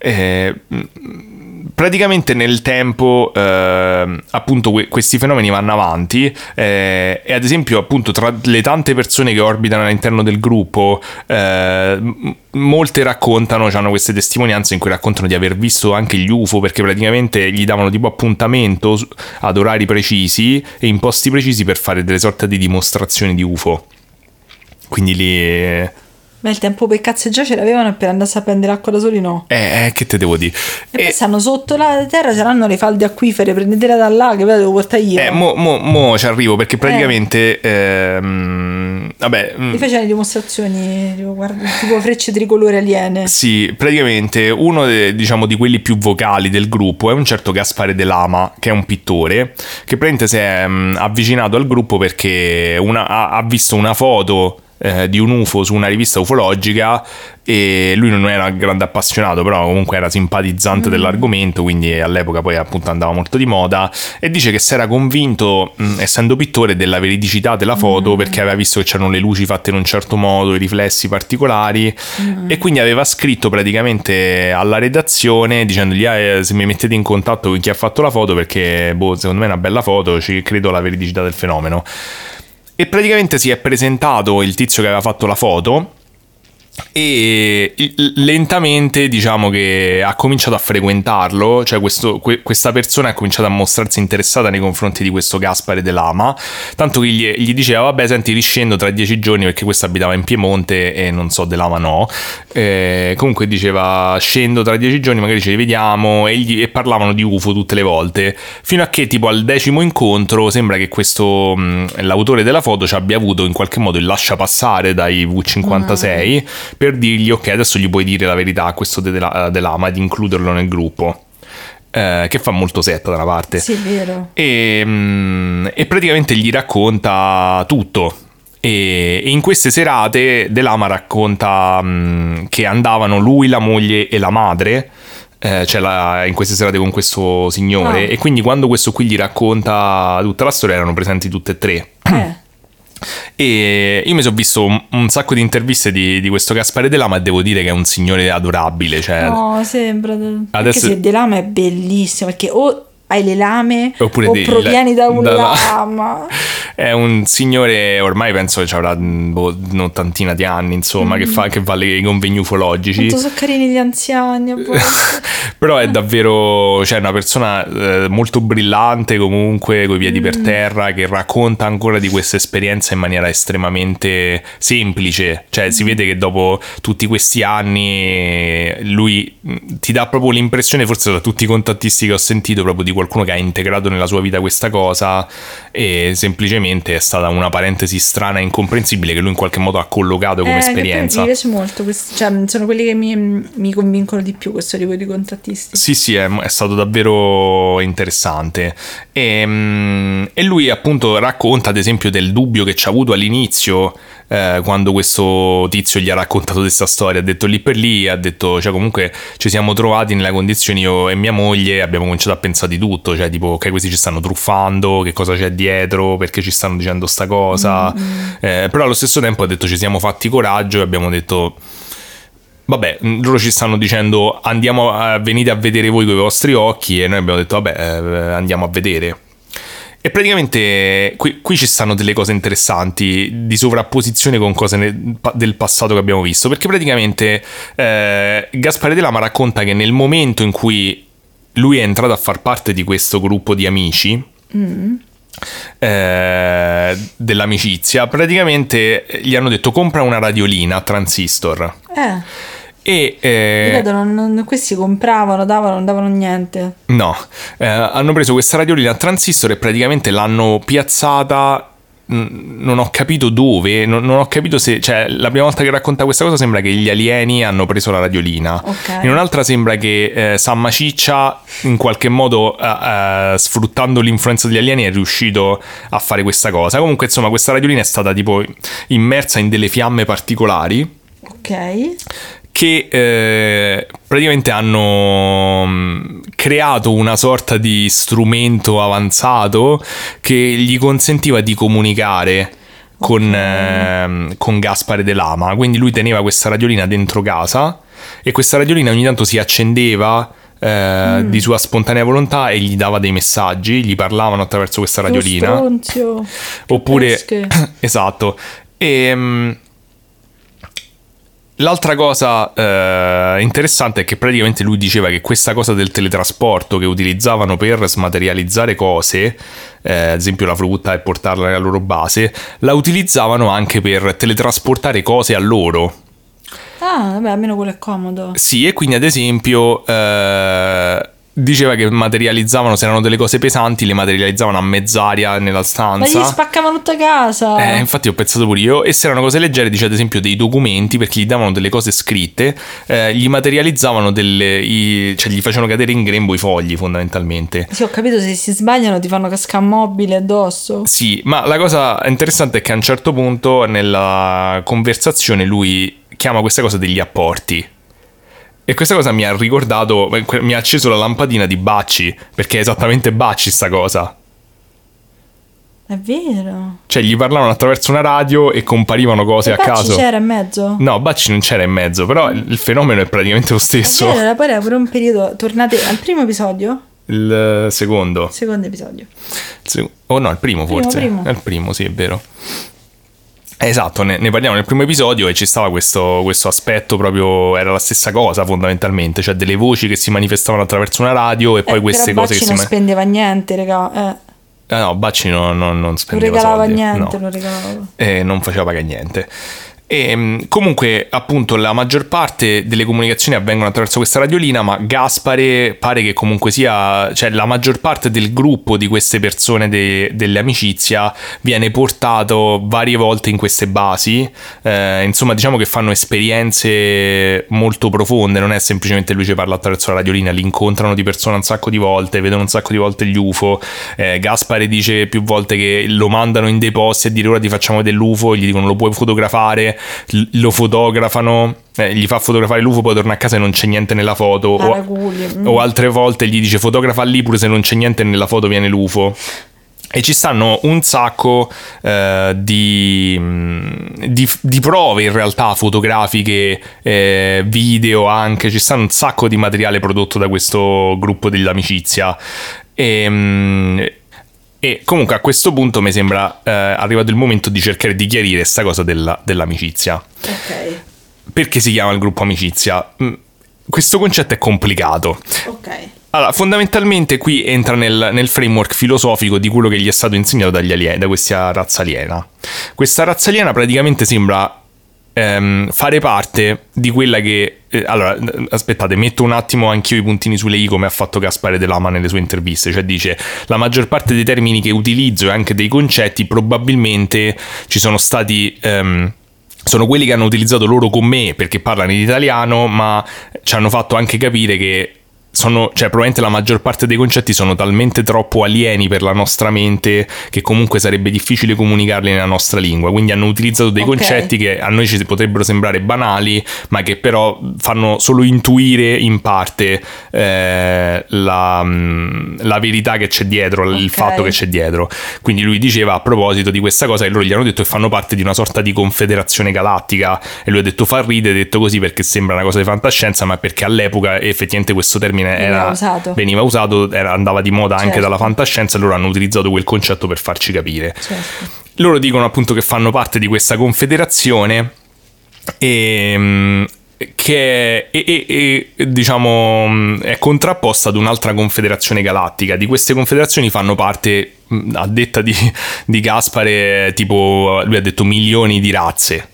eh. Eh, mh, praticamente nel tempo eh, appunto que- questi fenomeni vanno avanti eh, e ad esempio appunto tra le tante persone che orbitano all'interno del gruppo eh, molte raccontano hanno queste testimonianze in cui raccontano di aver visto anche gli UFO perché praticamente gli davano tipo appuntamento ad orari precisi e in posti precisi per fare delle sorte di dimostrazioni di UFO quindi lì Ma il tempo per cazzeggiare ce l'avevano e per andare a prendere l'acqua da soli no. eh, eh, che te devo dire E, poi stanno sotto la terra, saranno le falde acquifere, prendetela da là che ve la devo portare io. Eh, mo, mo- mo ci arrivo perché praticamente. ehm, vabbè. mm, Mi facevano dimostrazioni tipo, guarda, tipo frecce tricolore aliene. Sì, praticamente uno de- diciamo, di quelli più vocali del gruppo è un certo Gaspare De Lama, che è un pittore, che praticamente si è mm, avvicinato al gruppo perché una- ha, ha visto una foto eh, di un UFO su una rivista ufologica e lui non era un grande appassionato, però comunque era simpatizzante dell'argomento, quindi all'epoca poi appunto andava molto di moda e dice che si era convinto, mh, essendo pittore, della veridicità della foto perché aveva visto che c'erano le luci fatte in un certo modo, i riflessi particolari e quindi aveva scritto praticamente alla redazione dicendogli "Ah, eh, se mi mettete in contatto con chi ha fatto la foto perché boh, secondo me è una bella foto, ci credo alla veridicità del fenomeno. E praticamente si è presentato il tizio che aveva fatto la foto e lentamente diciamo che ha cominciato a frequentarlo, cioè questo- que- questa persona ha cominciato a mostrarsi interessata nei confronti di questo Gaspare De Lama, tanto che gli, gli diceva vabbè senti riscendo tra dieci giorni perché questo abitava in Piemonte e non so De Lama no, Eh, comunque diceva scendo tra dieci giorni magari ci rivediamo. E, gli- e parlavano di UFO tutte le volte, fino a che tipo al decimo incontro sembra che questo mh, l'autore della foto ci abbia avuto in qualche modo il lascia passare dai V56 per dirgli ok adesso gli puoi dire la verità a questo De, La- De Lama di includerlo nel gruppo eh, che fa molto setta da una parte. Sì, è vero. E, mm, e praticamente gli racconta tutto. E, e in queste serate De Lama racconta mm, che andavano lui, la moglie e la madre. eh, cioè la- in queste serate con questo signore Ah. e quindi quando questo qui gli racconta tutta la storia erano presenti tutte e tre Eh. <clears throat> e io mi sono visto un, un sacco di interviste di, di questo Gaspare De Lama e devo dire che è un signore adorabile cioè, No, sembra. Adesso-. Perché se De Lama è bellissimo, perché o hai le lame Oppure o provieni da un da- lama. <laughs> È un signore, ormai penso che avrà mm, boh, un'ottantina di anni, insomma, che, fa, che va alle convegni ufologici. Quanto sono carini gli anziani. <laughs> Però è davvero, cioè, una persona eh, molto brillante comunque, coi piedi per terra, che racconta ancora di questa esperienza in maniera estremamente semplice. Cioè, si vede che dopo tutti questi anni lui mh, ti dà proprio l'impressione, forse da tutti i contattisti che ho sentito, proprio di qualcuno che ha integrato nella sua vita questa cosa e semplicemente è stata una parentesi strana e incomprensibile che lui in qualche modo ha collocato come Eh, esperienza. Mi piace molto, questo- cioè, sono quelli che mi, mi convincono di più questo tipo di contrattisti. Sì, sì, è, è stato davvero interessante. E, mm, e lui appunto racconta ad esempio del dubbio che ci ha avuto all'inizio eh, quando questo tizio gli ha raccontato questa storia. Ha detto lì per lì, ha detto, cioè comunque ci siamo trovati nella condizione io e mia moglie, abbiamo cominciato a pensare di tutto, cioè tipo ok questi ci stanno truffando, che cosa c'è dietro, perché ci stanno dicendo sta cosa. Eh, però allo stesso tempo ha detto ci siamo fatti coraggio e abbiamo detto... Vabbè, mh, loro ci stanno dicendo andiamo a, venite a vedere voi con i vostri occhi e noi abbiamo detto vabbè eh, andiamo a vedere. E praticamente qui, qui ci stanno delle cose interessanti di sovrapposizione con cose ne- pa- del passato che abbiamo visto, perché praticamente eh, Gaspare De Lama racconta che nel momento in cui lui è entrato a far parte di questo gruppo di amici, eh, dell'amicizia, praticamente gli hanno detto compra una radiolina transistor. Eh, E eh, ripeto, non- non- questi compravano, davano, non davano niente. no, eh, hanno preso questa radiolina a transistor e praticamente l'hanno piazzata. Non ho capito dove, non, non ho capito se. Cioè, la prima volta che racconta questa cosa sembra che gli alieni hanno preso la radiolina. Ok. In un'altra sembra che eh, Samma Ciccia, in qualche modo, eh, eh, sfruttando l'influenza degli alieni, è riuscito a fare questa cosa. Comunque, insomma, questa radiolina è stata tipo immersa in delle fiamme particolari Ok. Che eh, praticamente hanno mm, creato una sorta di strumento avanzato che gli consentiva di comunicare con, ehm, con Gaspare De Lama. Quindi lui teneva questa radiolina dentro casa e questa radiolina ogni tanto si accendeva. eh, di sua spontanea volontà e gli dava dei messaggi, gli parlavano attraverso questa radiolina. Oppure, <coughs> esatto. E, mm, l'altra cosa eh, interessante è che praticamente lui diceva che questa cosa del teletrasporto che utilizzavano per smaterializzare cose, eh, ad esempio la frutta e portarla nella loro base, la utilizzavano anche per teletrasportare cose a loro. Ah, vabbè, almeno quello è comodo. Sì, e quindi ad esempio eh, diceva che materializzavano, se erano delle cose pesanti, le materializzavano a mezz'aria nella Ma stanza. gli spaccavano tutta casa. Eh, infatti ho pensato pure io, e se erano cose leggere, dice ad esempio dei documenti, perché gli davano delle cose scritte, eh, gli materializzavano delle, i- cioè gli facevano cadere in grembo i fogli fondamentalmente. Sì, ho capito, se si sbagliano ti fanno cascare mobile addosso. Sì, ma la cosa interessante è che a un certo punto nella conversazione lui chiama questa cosa degli apporti. E questa cosa mi ha ricordato, mi ha acceso la lampadina di Bacci, perché è esattamente Bacci sta cosa. È vero. Cioè gli parlavano attraverso una radio e comparivano cose E a Bacci caso. c'era in mezzo. No, Bacci non c'era in mezzo, però il fenomeno è praticamente lo È stesso. vero, era poi era pure un periodo. Tornate al primo episodio? Il secondo. Secondo episodio. Sec- oh no, il primo Primo, forse. primo. È il primo, sì, è vero. Esatto, ne, ne parliamo nel primo episodio e ci stava questo, questo aspetto proprio, era la stessa cosa fondamentalmente, cioè delle voci che si manifestavano attraverso una radio e poi Eh, queste cose Bacci che si... non ma- spendeva niente, raga. Eh, Ah, no, Bacci no- no- non non spendeva regalava soldi, niente, no. non regalava. e non faceva pagare niente. E mm, comunque, appunto, la maggior parte delle comunicazioni avvengono attraverso questa radiolina, ma Gaspare pare che comunque sia, cioè la maggior parte del gruppo di queste persone de, delle amicizia viene portato varie volte in queste basi. Eh, insomma, diciamo che fanno esperienze molto profonde, non è semplicemente lui ci parla attraverso la radiolina, li incontrano di persona un sacco di volte, vedono un sacco di volte gli UFO. Eh, Gaspare dice più volte che lo mandano in dei posti a dire ora ti facciamo dell'UFO, gli dicono lo puoi fotografare lo fotografano, eh, gli fa fotografare l'UFO, poi torna a casa e non c'è niente nella foto. O, mm. o, altre volte gli dice fotografa lì pure se non c'è niente nella foto viene l'UFO. E ci stanno un sacco eh, di, mm, di, di, prove in realtà fotografiche, eh, video anche, ci stanno un sacco di materiale prodotto da questo gruppo dell'amicizia. E, mm, e comunque a questo punto mi sembra eh, arrivato il momento di cercare di chiarire questa cosa della, dell'amicizia. Ok. Perché si chiama il gruppo amicizia? Mm, questo concetto è complicato. Ok. Allora, fondamentalmente qui entra nel, nel, framework filosofico di quello che gli è stato insegnato dagli alieni, da questa razza aliena. Questa razza aliena praticamente sembra ehm, fare parte di quella che... Eh, allora, aspettate, metto un attimo anch'io i puntini sulle i come ha fatto Gaspare Dell'Ama nelle sue interviste, cioè dice la maggior parte dei termini che utilizzo e anche dei concetti probabilmente ci sono stati... Ehm, sono quelli che hanno utilizzato loro con me perché parlano in italiano, ma ci hanno fatto anche capire che sono, cioè, probabilmente la maggior parte dei concetti sono talmente troppo alieni per la nostra mente che comunque sarebbe difficile comunicarli nella nostra lingua. Quindi hanno utilizzato dei okay. concetti che a noi ci potrebbero sembrare banali, ma che però fanno solo intuire in parte eh, la, mm, la, verità che c'è dietro, okay. il fatto che c'è dietro. Quindi lui diceva a proposito di questa cosa che loro gli hanno detto che fanno parte di una sorta di confederazione galattica e lui ha detto fa ride, ha detto così perché sembra una cosa di fantascienza, ma perché all'epoca effettivamente questo termine veniva era, usato, veniva usato era, andava di moda certo. anche dalla fantascienza e loro hanno utilizzato quel concetto per farci capire. Certo. Loro dicono appunto che fanno parte di questa confederazione e, mm, che è, è, è, diciamo, è contrapposta ad un'altra confederazione galattica. Di queste confederazioni fanno parte, a detta di, di Gaspare, tipo, lui ha detto milioni di razze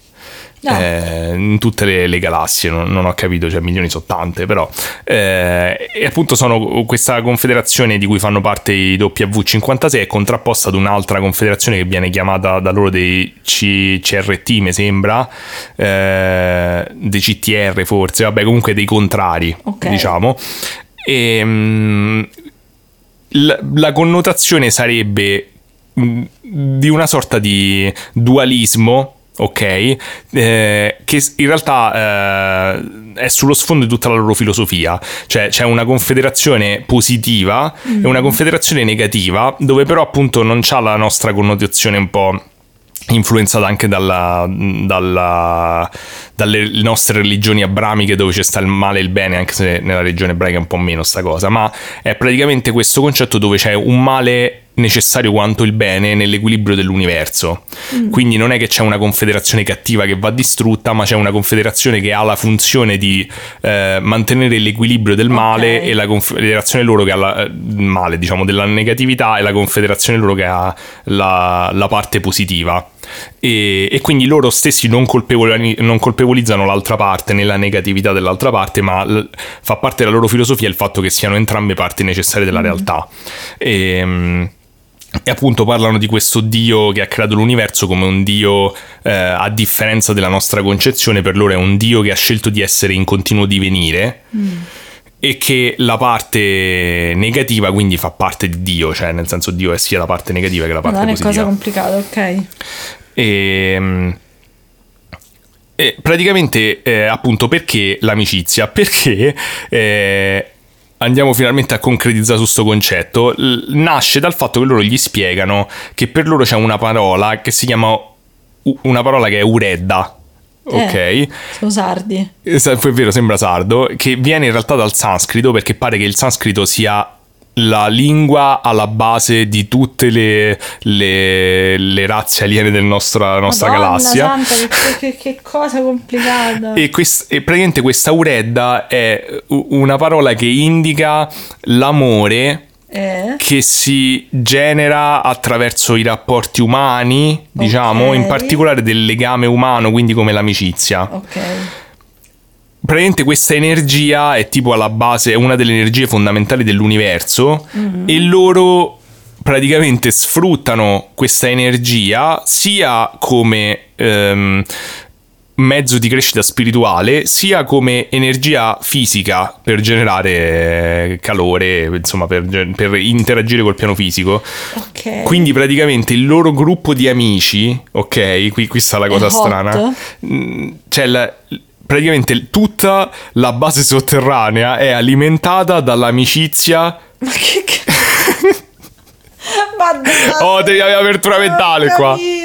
No. Eh, in tutte le, le galassie, non, non, ho capito, cioè milioni sono tante, però. Eh, e appunto sono questa confederazione di cui fanno parte i W56 è contrapposta ad un'altra confederazione che viene chiamata da loro dei C- CRT, mi sembra, eh, dei CTR forse, vabbè comunque dei contrari, okay. diciamo. E, mh, la, la connotazione sarebbe mm, di una sorta di dualismo ok? Eh, che in realtà eh, è sullo sfondo di tutta la loro filosofia, cioè c'è una confederazione positiva mm. e una confederazione negativa, dove però appunto non c'ha la nostra connotazione un po' influenzata anche dalla, dalla, dalle nostre religioni abramiche dove c'è sta il male e il bene anche se nella religione ebraica è un po' meno sta cosa ma è praticamente questo concetto dove c'è un male necessario quanto il bene nell'equilibrio dell'universo. Mm. Quindi non è che c'è una confederazione cattiva che va distrutta, ma c'è una confederazione che ha la funzione di eh, mantenere l'equilibrio del male okay. e la confederazione loro che ha la, il eh, male, diciamo, della negatività e la confederazione loro che ha la, la parte positiva. E, e, quindi loro stessi non, colpevoli, non, colpevolizzano l'altra parte nella negatività dell'altra parte, ma l- fa parte della loro filosofia il fatto che siano entrambe parti necessarie della mm. realtà. E, ehm, e appunto parlano di questo Dio che ha creato l'universo come un Dio, eh, a differenza della nostra concezione, per loro è un Dio che ha scelto di essere in continuo divenire. Mm. E che la parte negativa quindi fa parte di Dio, cioè nel senso Dio è sia la parte negativa che la parte positiva. Non è cosa complicata, ok. E, e praticamente eh, appunto perché l'amicizia? Perché eh, andiamo finalmente a concretizzare su questo concetto, nasce dal fatto che loro gli spiegano che per loro c'è una parola che si chiama una parola che è uredda. Ok, eh, sono sardi. È vero, sembra sardo, che viene in realtà dal sanscrito perché pare che il sanscrito sia la lingua alla base di tutte le, le, le razze aliene della nostra, nostra galassia. Santa, che, che, che, cosa complicata. E, quest, e praticamente questa uredda è una parola che indica l'amore Eh? che si genera attraverso i rapporti umani, diciamo, Ok. in particolare del legame umano, quindi come l'amicizia. Ok. Praticamente questa energia è tipo alla base, è una delle energie fondamentali dell'universo e loro praticamente sfruttano questa energia sia come ehm, mezzo di crescita spirituale, sia come energia fisica per generare calore, insomma, per, per interagire col piano fisico. Ok. Quindi praticamente il loro gruppo di amici, ok, qui, qui sta la cosa hot. strana, cioè la- praticamente tutta la base sotterranea è alimentata dall'amicizia Ma che <laughs> cazzo? Oh, devi avere apertura mentale qua. capito.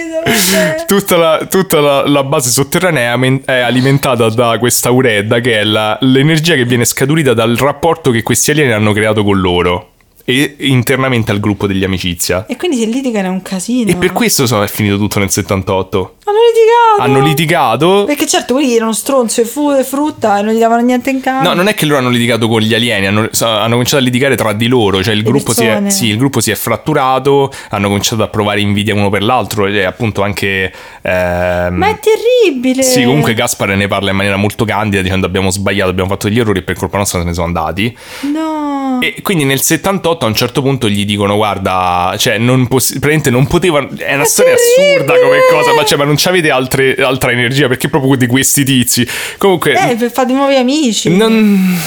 Tutta, la, tutta la- la base sotterranea è alimentata da questa uredda che è la- l'energia che viene scaturita dal rapporto che questi alieni hanno creato con loro e internamente al gruppo degli amicizia. E quindi se litigano è un casino. E per questo so, è finito tutto nel 78. Hanno litigato. Hanno litigato. Perché certo quelli erano stronzo e fu- e frutta e non gli davano niente in cambio. No, non è che loro hanno litigato con gli alieni, hanno, hanno cominciato a litigare tra di loro, cioè il gruppo, si è, sì, il gruppo si è fratturato, hanno cominciato a provare invidia uno per l'altro e appunto anche... ehm, Ma è terribile. Sì, comunque Gaspar ne parla in maniera molto candida dicendo abbiamo sbagliato, abbiamo fatto degli errori e per colpa nostra se ne sono andati. No. E quindi nel 78 a un certo punto gli dicono guarda, cioè non, poss- praticamente non potevano, è una È storia assurda terribile! come cosa, ma, cioè, ma non c'avete altre- altra energia perché proprio di questi tizi. Comunque... Eh, per fare nuovi amici. Non...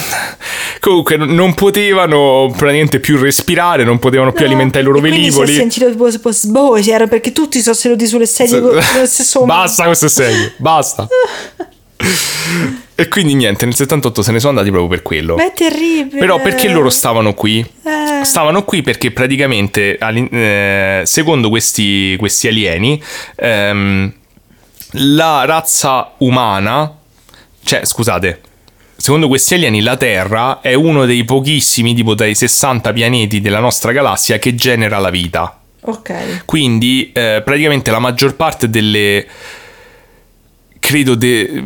Comunque non- potevano praticamente più respirare, non potevano più No. alimentare i loro quindi Si è velivoli. sentito tipo, tipo sbosiero perché tutti sono seduti sulle sedie con momento. <laughs> Basta questo è serio, basta. <laughs> e quindi niente, nel 78 se ne sono andati proprio per quello. Ma è terribile. Però perché loro stavano qui? Eh. Stavano qui perché praticamente, eh, secondo questi, questi alieni, ehm, la razza umana, cioè scusate, secondo questi alieni la Terra è uno dei pochissimi, tipo dai 60 pianeti della nostra galassia, che genera la vita. Ok. Quindi eh, praticamente la maggior parte delle... Credo, de-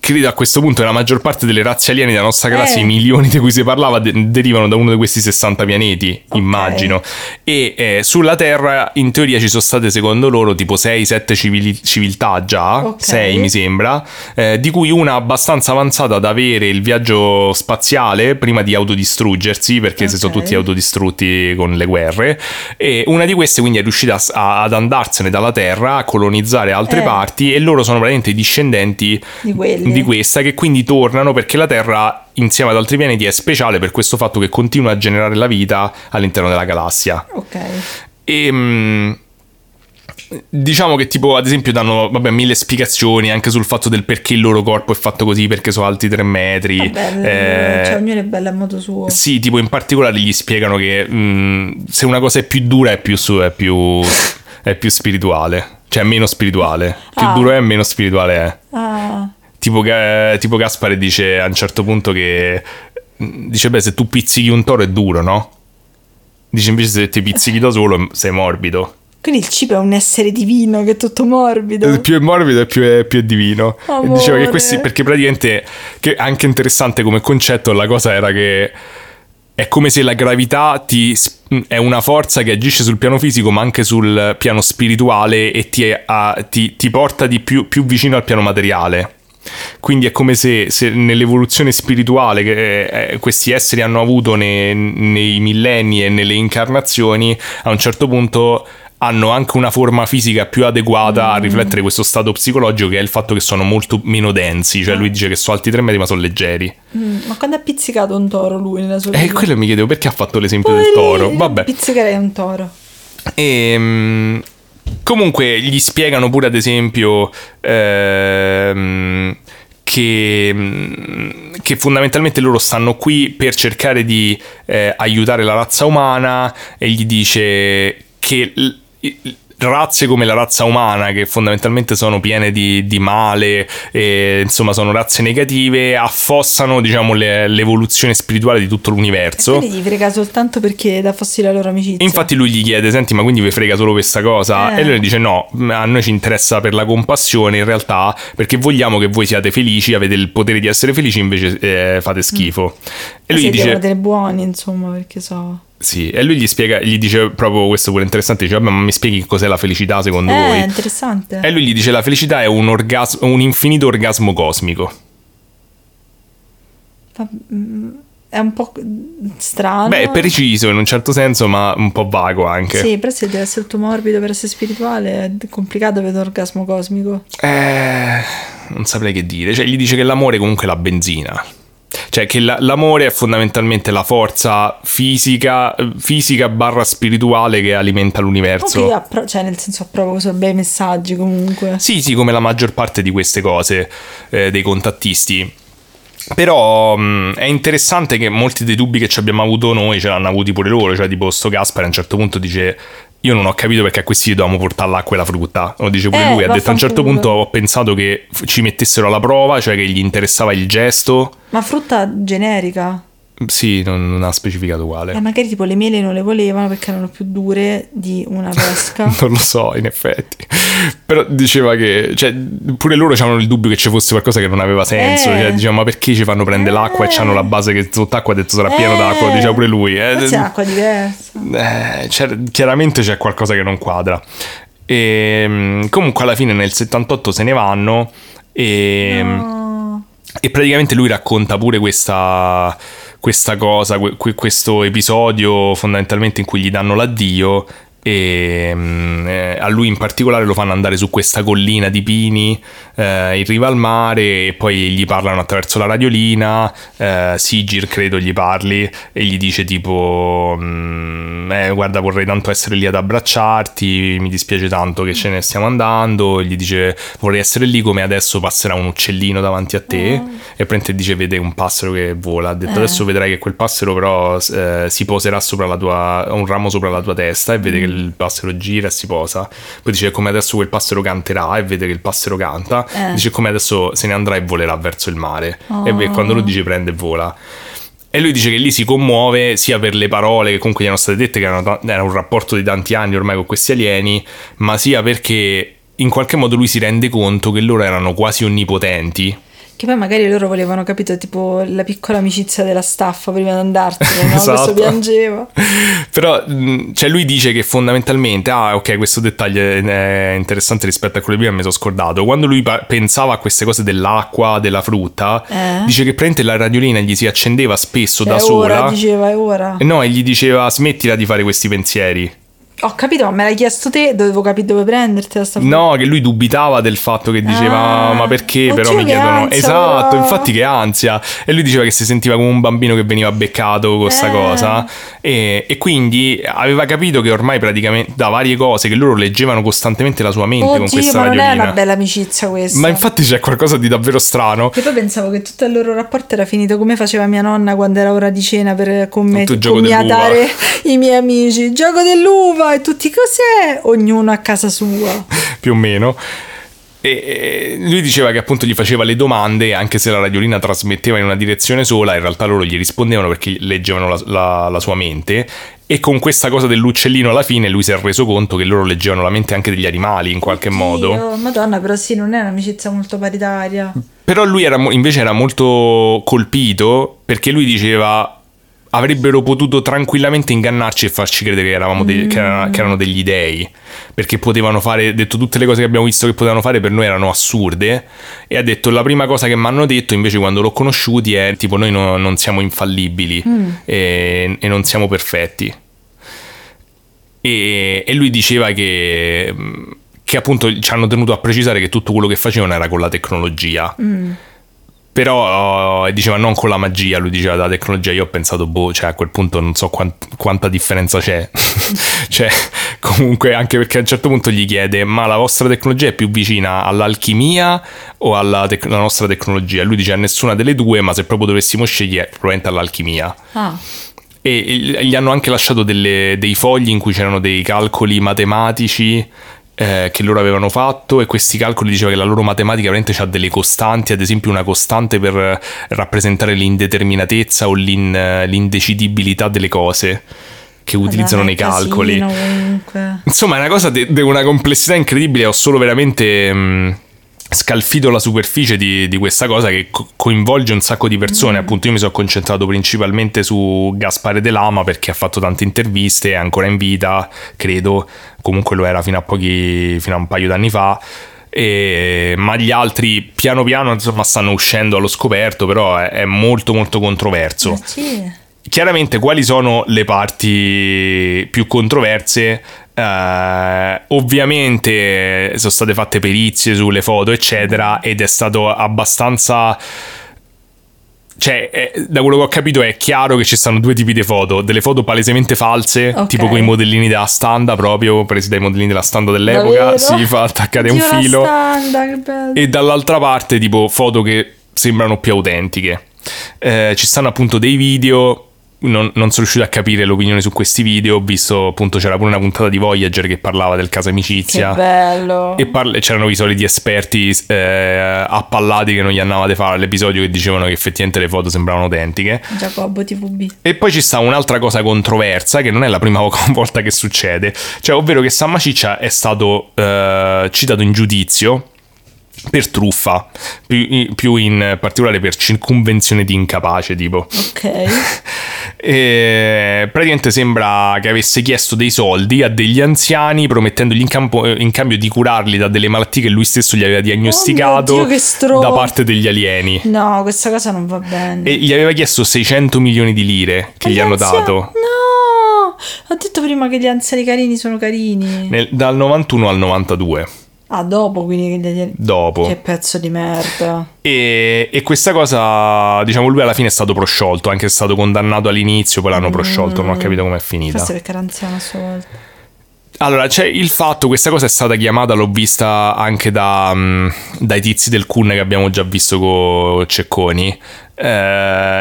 credo a questo punto che la maggior parte delle razze aliene della nostra galassia, Eh. i milioni di cui si parlava, de- derivano da uno di questi 60 pianeti, Ok. immagino. E eh, sulla Terra, in teoria, ci sono state, secondo loro, tipo 6-7 civiltà già, Ok. 6 mi sembra, eh, di cui una abbastanza avanzata ad avere il viaggio spaziale prima di autodistruggersi, perché si sono tutti autodistrutti con le guerre. E una di queste quindi è riuscita a- ad andarsene dalla Terra, a colonizzare altre Eh. parti e loro sono praticamente i discendenti Di di questa che quindi tornano perché la Terra insieme ad altri pianeti è speciale per questo fatto che continua a generare la vita all'interno della galassia. Ok. E mm, diciamo che tipo ad esempio danno vabbè, mille spiegazioni anche sul fatto del perché il loro corpo è fatto così perché sono alti 3 metri. Vabbè, Eh, cioè, ognuno è bello a modo suo. sì, tipo in particolare gli spiegano che mh, se una cosa è più dura è più, su, è più, <laughs> è più spirituale, cioè meno spirituale. Più Ah. duro è, meno spirituale è. Ah. Tipo, tipo Gaspare dice a un certo punto che dice beh se tu pizzichi un toro è duro, no? Dice invece se ti pizzichi da solo sei morbido. Quindi il cibo è un essere divino che è tutto morbido. Più è morbido più è, più è divino. Amore. diceva che questi, perché praticamente, che anche interessante come concetto, la cosa era che è come se la gravità ti, è una forza che agisce sul piano fisico, ma anche sul piano spirituale e ti, a- ti- ti porta di più, più vicino al piano materiale. Quindi è come se, se nell'evoluzione spirituale che eh, questi esseri hanno avuto ne- nei millenni e nelle incarnazioni, a un certo punto hanno anche una forma fisica più adeguata a riflettere questo stato psicologico che è il fatto che sono molto meno densi, cioè lui dice che sono alti 3 metri ma sono leggeri. Mm, ma quando ha pizzicato un toro lui nella sua E vita? quello mi chiedevo perché ha fatto l'esempio del Poverino, toro. Vabbè. Pizzicherei un toro. E, mm, comunque gli spiegano pure ad esempio ehm, che, mm, che fondamentalmente loro stanno qui per cercare di eh, aiutare la razza umana e gli dice che razze come la razza umana, che fondamentalmente sono piene di, di male, e, insomma sono razze negative, affossano diciamo le- l'evoluzione spirituale di tutto l'universo. Quindi gli frega soltanto perché dà fastidio la loro amicizia. Infatti lui gli chiede, senti ma quindi vi frega solo questa cosa? Eh. E lui dice no, a noi ci interessa per la compassione in realtà perché vogliamo che voi siate felici, avete il potere di essere felici invece eh, fate schifo. E lui gli Siete dice... dei buoni, insomma, perché so... Sì, e lui gli spiega, gli dice proprio questo pure interessante, dice vabbè ma mi spieghi cos'è la felicità secondo Eh, voi? interessante. E lui gli dice la felicità è un, orgas- un infinito orgasmo cosmico. Mm, È un po' strano. Beh, è preciso in un certo senso ma un po' vago anche. Sì, però se deve essere tutto morbido per essere spirituale è complicato vedere orgasmo cosmico. Eh, non saprei che dire. Cioè, gli dice che l'amore è comunque la benzina. Cioè, che la- l'amore è fondamentalmente la forza fisica, fisica barra spirituale che alimenta l'universo. Ok, appro- cioè nel senso approvo questi bei messaggi comunque. Sì, sì, come la maggior parte di queste cose eh, dei contattisti. Però mh, è interessante che molti dei dubbi che ci abbiamo avuto noi ce l'hanno avuti pure loro. Cioè, tipo, sto Gaspar a un certo punto dice. Io non ho capito perché a questi gli dovevamo portare l'acqua e la frutta. Lo dice pure Eh, lui. Ha detto a un certo punto ho pensato che ci mettessero alla prova, cioè che gli interessava il gesto. Ma frutta generica. Sì, non, non ha specificato quale. E magari tipo le mele non le volevano perché erano più dure di una pesca. <laughs> Non lo so, in effetti. Però diceva che, cioè, pure loro avevano il dubbio che ci fosse qualcosa che non aveva senso. Eh. Cioè, dicevano, ma perché ci fanno prendere l'acqua e Eh. hanno la base che sott'acqua ha detto sarà pieno Eh. d'acqua? Diceva pure lui. Eh, Forse è acqua diversa. eh, c'era- chiaramente c'è qualcosa che non quadra. E, mm, comunque alla fine nel 78 se ne vanno e, No. E praticamente lui racconta pure questa, questa cosa, que- que- questo episodio fondamentalmente in cui gli danno l'addio e mm, eh, a lui in particolare lo fanno andare su questa collina di pini eh, in riva al mare e poi gli parlano attraverso la radiolina eh, Sigir credo gli parli e gli dice tipo mm, eh, guarda vorrei tanto essere lì ad abbracciarti mi dispiace tanto che ce ne stiamo andando. E gli dice vorrei essere lì come adesso passerà un uccellino davanti a te. E praticamente dice vede un passero che vola. Ha detto Eh. adesso vedrai che quel passero però eh, si poserà sopra la tua un ramo sopra la tua testa e vede che il passero gira e si posa poi dice come adesso quel passero canterà e vede che il passero canta Eh. dice come adesso se ne andrà e volerà verso il mare e Oh. ve- quando lui dice prende e vola e lui dice che lì si commuove sia per le parole che comunque gli erano state dette, che erano era un rapporto di tanti anni ormai con questi alieni, ma sia perché in qualche modo lui si rende conto che loro erano quasi onnipotenti. Che poi magari loro volevano, capito, tipo la piccola amicizia della staffa prima di andarsene, no? <laughs> Esatto. Questo piangeva. <laughs> Però cioè lui dice che fondamentalmente, ah ok, questo dettaglio è interessante rispetto a quello prima, mi sono scordato. Quando lui pa- pensava a queste cose dell'acqua, della frutta, Eh? dice che praticamente la radiolina gli si accendeva spesso Cioè, da è sola. ora, diceva, è ora. No, e gli diceva smettila di fare questi pensieri. Ho capito, ma me l'hai chiesto te, dovevo capire dove prendertela sta No, che lui dubitava del fatto che diceva Ah, ma perché però mi chiedono ansia, esatto, però. infatti che ansia e lui diceva che si sentiva come un bambino che veniva beccato con questa Eh. cosa e, e quindi aveva capito che ormai praticamente da varie cose che loro leggevano costantemente la sua mente con Oddio, questa ma non è una bella amicizia questa. ma infatti c'è qualcosa di davvero strano Che poi pensavo che tutto il loro rapporto era finito come faceva mia nonna quando era ora di cena per gioco commiatare i miei amici. Gioco dell'uva e tutti cos'è? Ognuno a casa sua. più o meno. E lui diceva che appunto gli faceva le domande, anche se la radiolina trasmetteva in una direzione sola, in realtà loro gli rispondevano perché leggevano la, la- la sua mente. E con questa cosa dell'uccellino alla fine lui si è reso conto che loro leggevano la mente anche degli animali in qualche modo. Dio, Madonna, però sì, non è un'amicizia molto paritaria. Però lui era invece era molto colpito perché lui diceva avrebbero potuto tranquillamente ingannarci e farci credere che, eravamo de- che, era- che erano degli dei. Perché potevano fare detto tutte le cose che abbiamo visto che potevano fare per noi erano assurde. E ha detto la prima cosa che mi hanno detto invece quando l'ho conosciuti è tipo noi no- non siamo infallibili. E, e non siamo perfetti. E, e lui diceva che, che appunto ci hanno tenuto a precisare che tutto quello che facevano era con la tecnologia. Però eh, diceva non con la magia, lui diceva la tecnologia, io ho pensato, boh, cioè a quel punto non so quant- quanta differenza c'è. <laughs> cioè, comunque, anche perché a un certo punto gli chiede, ma la vostra tecnologia è più vicina all'alchimia o alla tec- nostra tecnologia? Lui dice a nessuna delle due, ma se proprio dovessimo scegliere, probabilmente all'alchimia. Ah, e gli hanno anche lasciato delle- dei fogli in cui c'erano dei calcoli matematici eh, che loro avevano fatto e questi calcoli diceva che la loro matematica veramente ha delle costanti, ad esempio una costante per rappresentare l'indeterminatezza o l'in- l'indecidibilità delle cose che utilizzano nei Vabbè, calcoli. casino. Insomma, è una cosa di una complessità incredibile. Ho solo veramente mh, scalfito la superficie di, di questa cosa che co- coinvolge un sacco di persone. Appunto, io mi sono concentrato principalmente su Gaspare De Lama perché ha fatto tante interviste, è ancora in vita, credo. Comunque lo era fino a pochi, fino a un paio d'anni fa. E- ma gli altri piano piano insomma stanno uscendo allo scoperto però è, è molto molto controverso Eh. Chiaramente quali sono le parti più controverse? Eh, ovviamente sono state fatte perizie sulle foto, eccetera, ed è stato abbastanza. Cioè, eh, da quello che ho capito è chiaro che ci stanno due tipi di foto, delle foto palesemente false, Ok. tipo con i modellini della standa proprio, presi dai modellini della standa dell'epoca, Davvero? si fa attaccare un Oddio, la filo standa, e dall'altra parte tipo foto che sembrano più autentiche. Eh, ci stanno appunto dei video. Non, non sono riuscito a capire l'opinione su questi video. Ho visto appunto c'era pure una puntata di Voyager che parlava del caso Che amicizia. bello. E parla- c'erano i soliti esperti eh, appallati che non gli andava di fare l'episodio che dicevano che effettivamente le foto sembravano autentiche. Giacobbo TVB. E poi ci sta un'altra cosa controversa che non è la prima <laughs> vo- volta che succede, cioè ovvero che Samma Ciccia è stato eh, citato in giudizio per truffa, più, più in particolare per circunvenzione di incapace tipo. Ok. <laughs> E praticamente sembra che avesse chiesto dei soldi a degli anziani promettendogli in, campo- in cambio di curarli da delle malattie che lui stesso gli aveva diagnosticato Oh Dio, da parte degli alieni. No, questa cosa non va bene. E gli aveva chiesto 600 milioni di lire che gli Gli hanno dato. No! Ho detto prima che gli anziani carini sono carini. Nel- dal 91 al 92 Ah, dopo quindi dopo Che pezzo di merda. e, e questa cosa diciamo lui alla fine è stato prosciolto anche se è stato condannato all'inizio poi l'hanno prosciolto non ho capito com'è finita Forse perché era anziano a sua volta. Allora c'è il fatto questa cosa è stata chiamata l'ho vista anche da, mm, dai tizi del Kun che abbiamo già visto con Cecconi. Eh,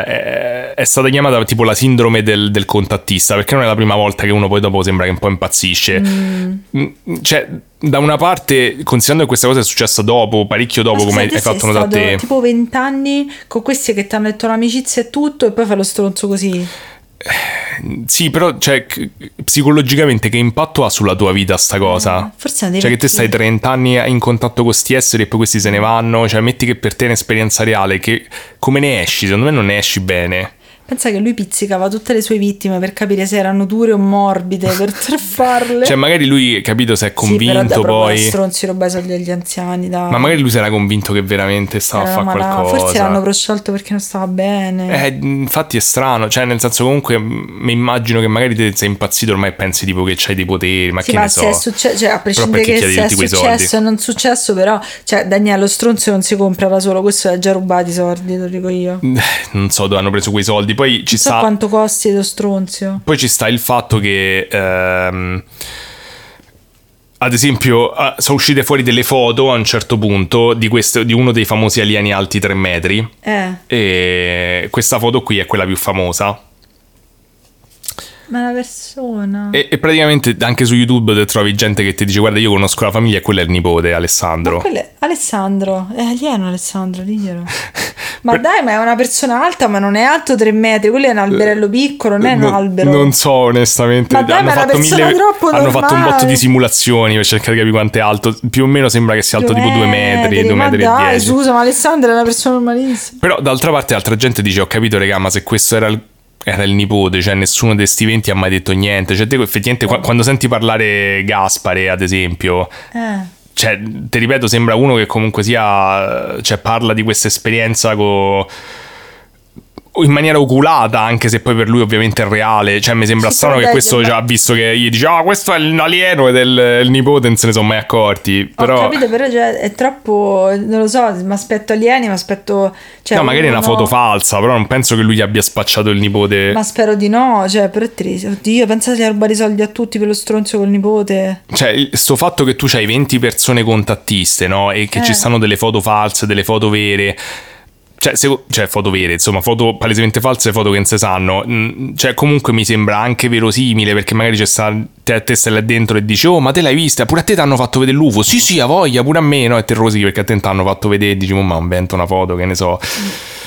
è, è stata chiamata tipo la sindrome del, del contattista perché non è la prima volta che uno poi dopo sembra che un po' impazzisce. Mm, cioè da una parte considerando che questa cosa è successa dopo parecchio dopo come hai fatto notare stato te. tipo vent'anni con questi che ti hanno detto l'amicizia e tutto e poi fai lo stronzo così. Sì, però cioè, psicologicamente che impatto ha sulla tua vita sta cosa? Eh, forse Cioè che te stai 30 anni in contatto con sti esseri e poi questi se ne vanno, cioè metti che per te è un'esperienza reale, che come ne esci? Secondo me non ne esci bene. Pensa che lui pizzicava tutte le sue vittime per capire se erano dure o morbide per <laughs> truffarle. Cioè magari lui, capito, si è Sì, però convinto dai, proprio poi... stronzi rubai soldi agli anziani, dai. Ma magari lui si era convinto che veramente stava a Era fare qualcosa. Forse l'hanno prosciolto perché non stava bene. Eh, infatti è strano, cioè nel senso comunque mi immagino che magari te sei impazzito ormai e pensi tipo che c'hai dei poteri, ma Sì, che ma ne so. se è successo, cioè, a prescindere che quei successo soldi? o non successo, però, cioè, Daniele, lo stronzo non si compra da solo, questo è già rubati i soldi, lo dico io. Eh, <laughs> Non so dove hanno preso quei soldi, poi ci sta... quanto costi lo stronzio. Poi ci sta il fatto che, ehm, ad esempio, ah, sono uscite fuori delle foto a un certo punto di, questo- di uno dei famosi alieni alti 3 metri. Eh, E questa foto qui è quella più famosa. ma la persona... E, e praticamente anche su YouTube trovi gente che ti dice: Guarda, io conosco la famiglia e quello è il nipote, Alessandro. È Alessandro, è alieno Alessandro, diglielo. <laughs> Ma dai, ma è una persona alta, ma non è alto 3 metri, quello è un alberello piccolo, non è un albero. Non so onestamente. Ma dai, hanno ma fatto, troppo hanno fatto un botto di simulazioni per cercare di capire quanto è alto. Più o meno sembra che sia alto Due tipo 2 metri, 2 ma metri e dai, 10. scusa, ma Alessandro è una persona normalissima. Però d'altra parte altra gente dice ho capito regà ma se questo era il, era il nipote cioè nessuno di questi 20 ha mai detto niente cioè te effettivamente qua- quando senti parlare Gaspare ad esempio Eh. Cioè ti ripeto sembra uno che comunque sia cioè parla di questa esperienza co- in maniera oculata anche se poi per lui ovviamente è reale cioè mi sembra Sì, strano che questo già ha visto che gli dice ah questo è un alieno ed è il, il nipote non se ne sono mai accorti però Ho capito, però cioè, è troppo, non lo so, mi aspetto alieni, mi aspetto... Cioè, no magari è una foto falsa però non penso che lui gli abbia spacciato il nipote Ma spero di no, cioè, però è triste. Oddio, pensate a rubare i soldi a tutti per lo stronzo col nipote. Cioè, sto fatto che tu hai 20 persone contattiste, no? E che ci Eh. stanno delle foto false, delle foto vere. Cioè, se- cioè, foto vere, insomma, foto palesemente false, foto che non si sanno. Mm, Cioè, comunque mi sembra anche verosimile perché magari c'è sta, te, te stai là dentro e dici, oh, ma te l'hai vista? Pure a te ti hanno fatto vedere l'UFO? Sì, sì, a voglia, pure a me, no? E te rosichi perché a te ti hanno fatto vedere e dici, "Oh, ma invento una foto, che ne so.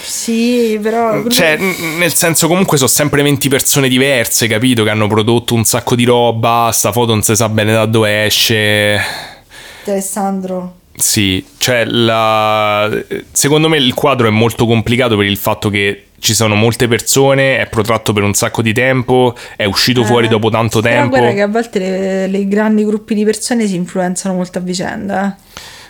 Sì, però... Cioè, n- nel senso, comunque sono sempre 20 persone diverse, capito? Che hanno prodotto un sacco di roba, sta foto non si sa bene da dove esce. Alessandro... Sì, cioè la... secondo me il quadro è molto complicato per il fatto che ci sono molte persone, è protratto per un sacco di tempo, è uscito fuori dopo tanto Però tempo. guarda che a volte le, le grandi gruppi di persone si influenzano molto a vicenda.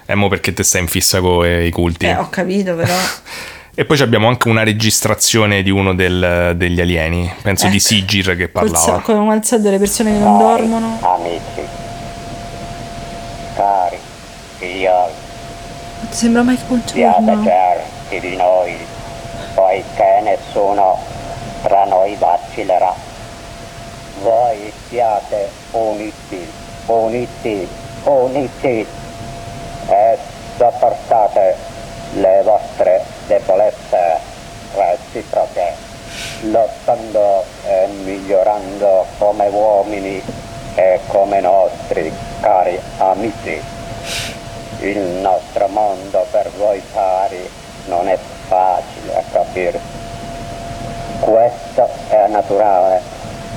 Eh, mo perché te stai in fissa con i culti. Eh, ho capito, però... <laughs> E poi abbiamo anche una registrazione di uno del- degli alieni, penso di Ecco. Sigir che Col parlava. sa- come al solito le persone che non dormono. Amici, figlioli, Sembra siate Bongiorno. certi di noi, poiché nessuno tra noi vacillerà. Voi siate uniti, uniti, uniti e sopportate le vostre debolezze reciproche, lottando e migliorando come uomini e come nostri cari amici. Il nostro mondo per voi cari non è facile a capire. Questo è naturale,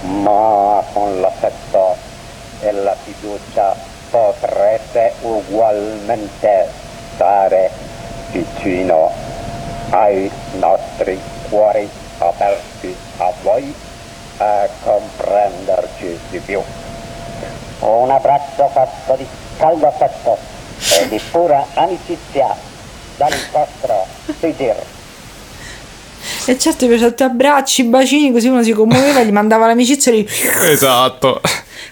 ma con l'affetto e la fiducia potrete ugualmente stare vicino ai nostri cuori aperti a voi e comprenderci di più. Un abbraccio fatto di caldo affetto e di pura amicizia dal vostro Sigir. E certo mi piace abbracci, bacini, così uno si commuoveva, gli mandava l'amicizia e gli... Esatto.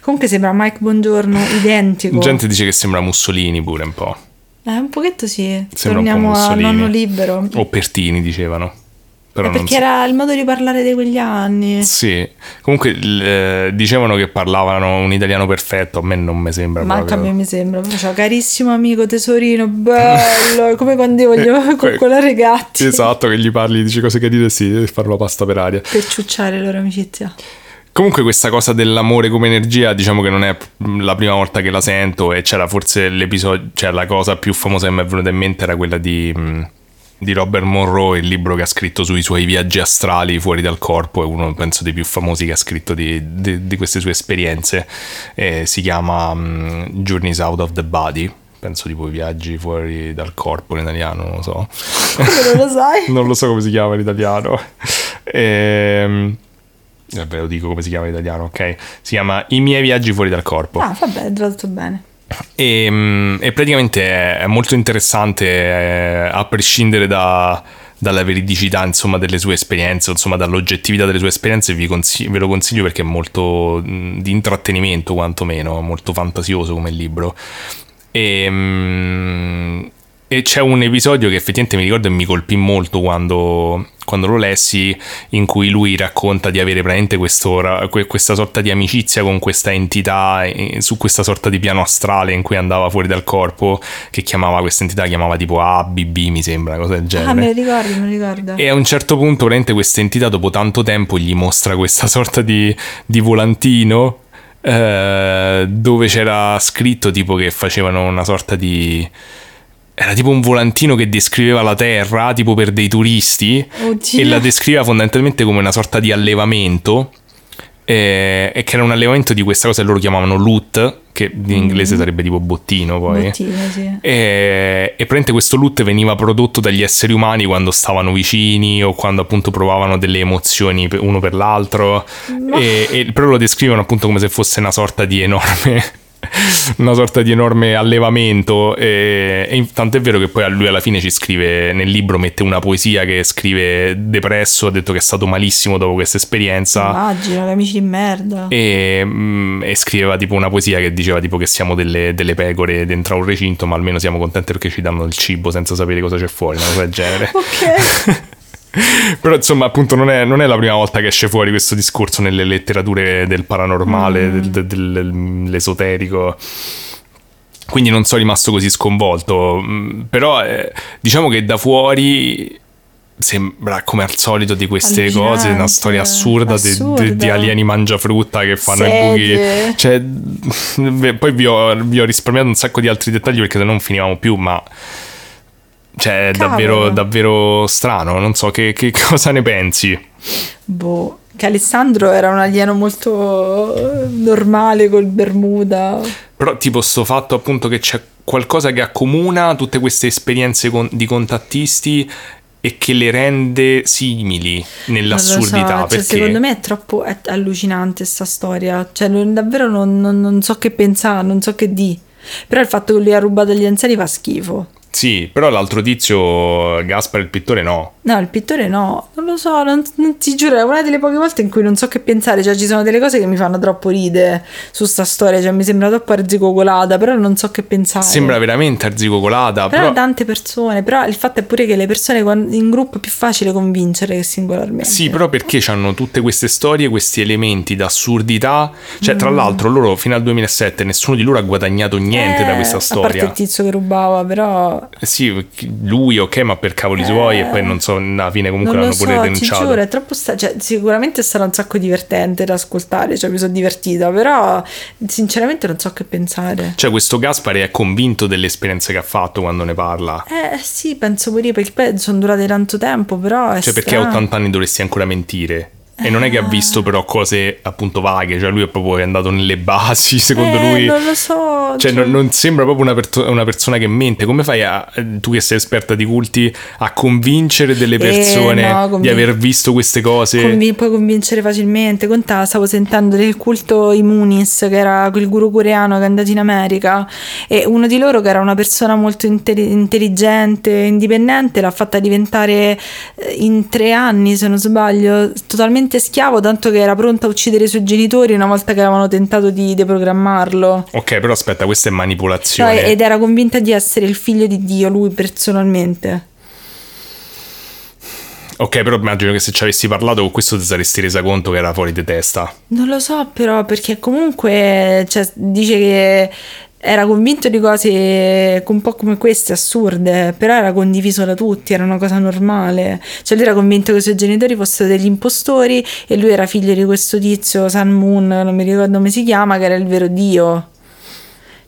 Comunque sembra Mike Buongiorno, identico. Gente dice che sembra Mussolini pure un po'. Eh, un pochetto sì. Sembra un po' Torniamo a Mussolini. nonno libero. O Pertini dicevano. Però Eh, perché so. era il modo di parlare di quegli anni. Sì, comunque eh, dicevano che parlavano un italiano perfetto, a me non mi sembra Ma anche a me mi sembra. Ciao, carissimo amico tesorino, bello. <laughs> come quando io voglio coccolare i gatti. Esatto, che gli parli, dici cose che dire sì, e farlo pasta per aria. Per ciucciare loro amicizia. Comunque questa cosa dell'amore come energia, diciamo che non è la prima volta che la sento e c'era forse l'episodio, cioè la cosa più famosa che mi è venuta in mente era quella di, mh, di Robert Monroe, il libro che ha scritto sui suoi viaggi astrali fuori dal corpo, è uno penso dei più famosi che ha scritto di, di- di queste sue esperienze, e si chiama mh, Journeys Out of the Body, penso tipo i viaggi fuori dal corpo in italiano, non lo so. Non lo sai? <laughs> non lo so come si chiama in italiano. Ehm, Vabbè, lo dico come si chiama in italiano, ok? Si chiama I miei viaggi fuori dal corpo. Ah, vabbè, è tradotto bene. E, mm, e praticamente è, molto interessante, eh, a prescindere da- dalla veridicità insomma, delle sue esperienze, insomma, dall'oggettività delle sue esperienze, consig- ve lo consiglio perché è molto mm, di intrattenimento, quantomeno, molto fantasioso come libro. E, mm, e c'è un episodio che effettivamente mi ricordo e mi colpì molto quando, quando lo lessi, in cui lui racconta di avere praticamente questo questa sorta di amicizia con questa entità eh, su questa sorta di piano astrale in cui andava fuori dal corpo, che chiamava questa entità, chiamava tipo ABB, mi sembra, cosa del genere. Ah, me lo ricordo, me lo ricordo. E a un certo punto, veramente, questa entità, dopo tanto tempo, gli mostra questa <laughs> sorta di, di volantino eh, dove c'era scritto tipo che facevano una sorta di. Era tipo un volantino che descriveva la Terra, tipo per dei turisti, Oddio. e la descriveva fondamentalmente come una sorta di allevamento. eh, E che era un allevamento di questa cosa che loro chiamavano loot, che in inglese sarebbe tipo bottino poi. Bottino, sì. E, e praticamente questo loot veniva prodotto dagli esseri umani quando stavano vicini o quando appunto provavano delle emozioni uno per l'altro. E, e però lo descrivono appunto come se fosse una sorta di enorme. <laughs> Una sorta di enorme allevamento, e, e in- tant'è vero che poi lui alla fine ci scrive nel libro, mette una poesia che scrive depresso, ha detto che è stato malissimo dopo questa esperienza. Immagino, che amici di merda. E, mm, e scriveva tipo una poesia che diceva tipo che siamo delle, delle pecore dentro un recinto, ma almeno siamo contenti perché ci danno il cibo senza sapere cosa c'è fuori, una cosa del genere. <laughs> Ok. <laughs> <laughs> Però insomma, appunto, non è, non è la prima volta che esce fuori questo discorso nelle letterature del paranormale, del- del- del- dell'esoterico. Quindi non sono rimasto così sconvolto. Mm, Però eh, diciamo che da fuori sembra come al solito di queste Allucinante, cose una storia assurda, di- di- assurda. Di, alieni mangiafrutta che fanno i Sedie. buchi cioè <laughs> poi vi ho, vi ho risparmiato un sacco di altri dettagli perché se no non finivamo più ma cioè è davvero, davvero strano non so che, che <laughs> cosa ne pensi Boh, che Alessandro era un alieno molto eh, normale col Bermuda. Però tipo sto fatto appunto che c'è qualcosa che accomuna tutte queste esperienze con- di contattisti e che le rende simili nell'assurdità. So, cioè, perché secondo me è troppo è allucinante sta storia. Cioè, non- davvero non, non- non so che pensare, non so che di. Però il fatto che lui ha rubato gli anziani fa schifo. Sì, però l'altro tizio, Gaspar il pittore, no. No, il pittore no, non lo so, non, non- ti giuro, è una delle poche volte in cui non so che pensare, cioè ci sono delle cose che mi fanno troppo ridere su sta storia, cioè mi sembra troppo arzigogolata, però non so che pensare. Sembra veramente arzigogolata, Però però... tante persone, però il fatto è pure che le persone in gruppo è più facile convincere che singolarmente. Sì, però perché hanno tutte queste storie, questi elementi d'assurdità. Cioè, Mm. tra l'altro, loro fino al 2007 nessuno di loro ha guadagnato niente da Eh, questa A parte storia. il tizio che rubava, però Sì, lui ok, ma per cavoli suoi, e poi non so, alla fine comunque Eh. l'hanno pure so, ti denunciato. giuro, è troppo sta- cioè, sicuramente sarà un sacco divertente da ascoltare, cioè mi sono divertita, però sinceramente non so che pensare. Cioè, questo Gaspare è convinto delle esperienze che ha fatto quando ne parla. Eh sì, penso pure io, perché sono durate tanto tempo, però è Cioè, perché a strano. 80 anni dovresti ancora mentire. E non è che ha visto però cose appunto vaghe, cioè lui è proprio andato nelle basi, <laughs> secondo Eh, lui. non lo so. Cioè, non, non sembra proprio una, perto- una persona che mente. Come fai a, tu che sei esperta di culti a convincere delle persone Eh, no, di convin- aver visto queste cose? Convi- puoi convincere facilmente. Conta, stavo sentendo del culto Imunis, che era quel guru coreano che è andato in America, e uno di loro, che era una persona molto intelli- intelligente, indipendente, l'ha fatta diventare eh, in tre anni, se non sbaglio, totalmente schiavo, tanto che era pronta a uccidere i suoi genitori una volta che avevano tentato di deprogrammarlo. Ok, però aspetta, questa è manipolazione. ed era convinta di essere il figlio di Dio, lui personalmente. Ok, però immagino che se ci avessi parlato con questo ti saresti resa conto che era fuori di testa. Non lo so però perché comunque cioè, dice che era convinto di cose un po' come queste assurde, però era condiviso da tutti, era una cosa normale. Cioè lui era convinto che i suoi genitori fossero degli impostori e lui era figlio di questo tizio Sun Moon, non mi ricordo come si chiama, che era il vero dio.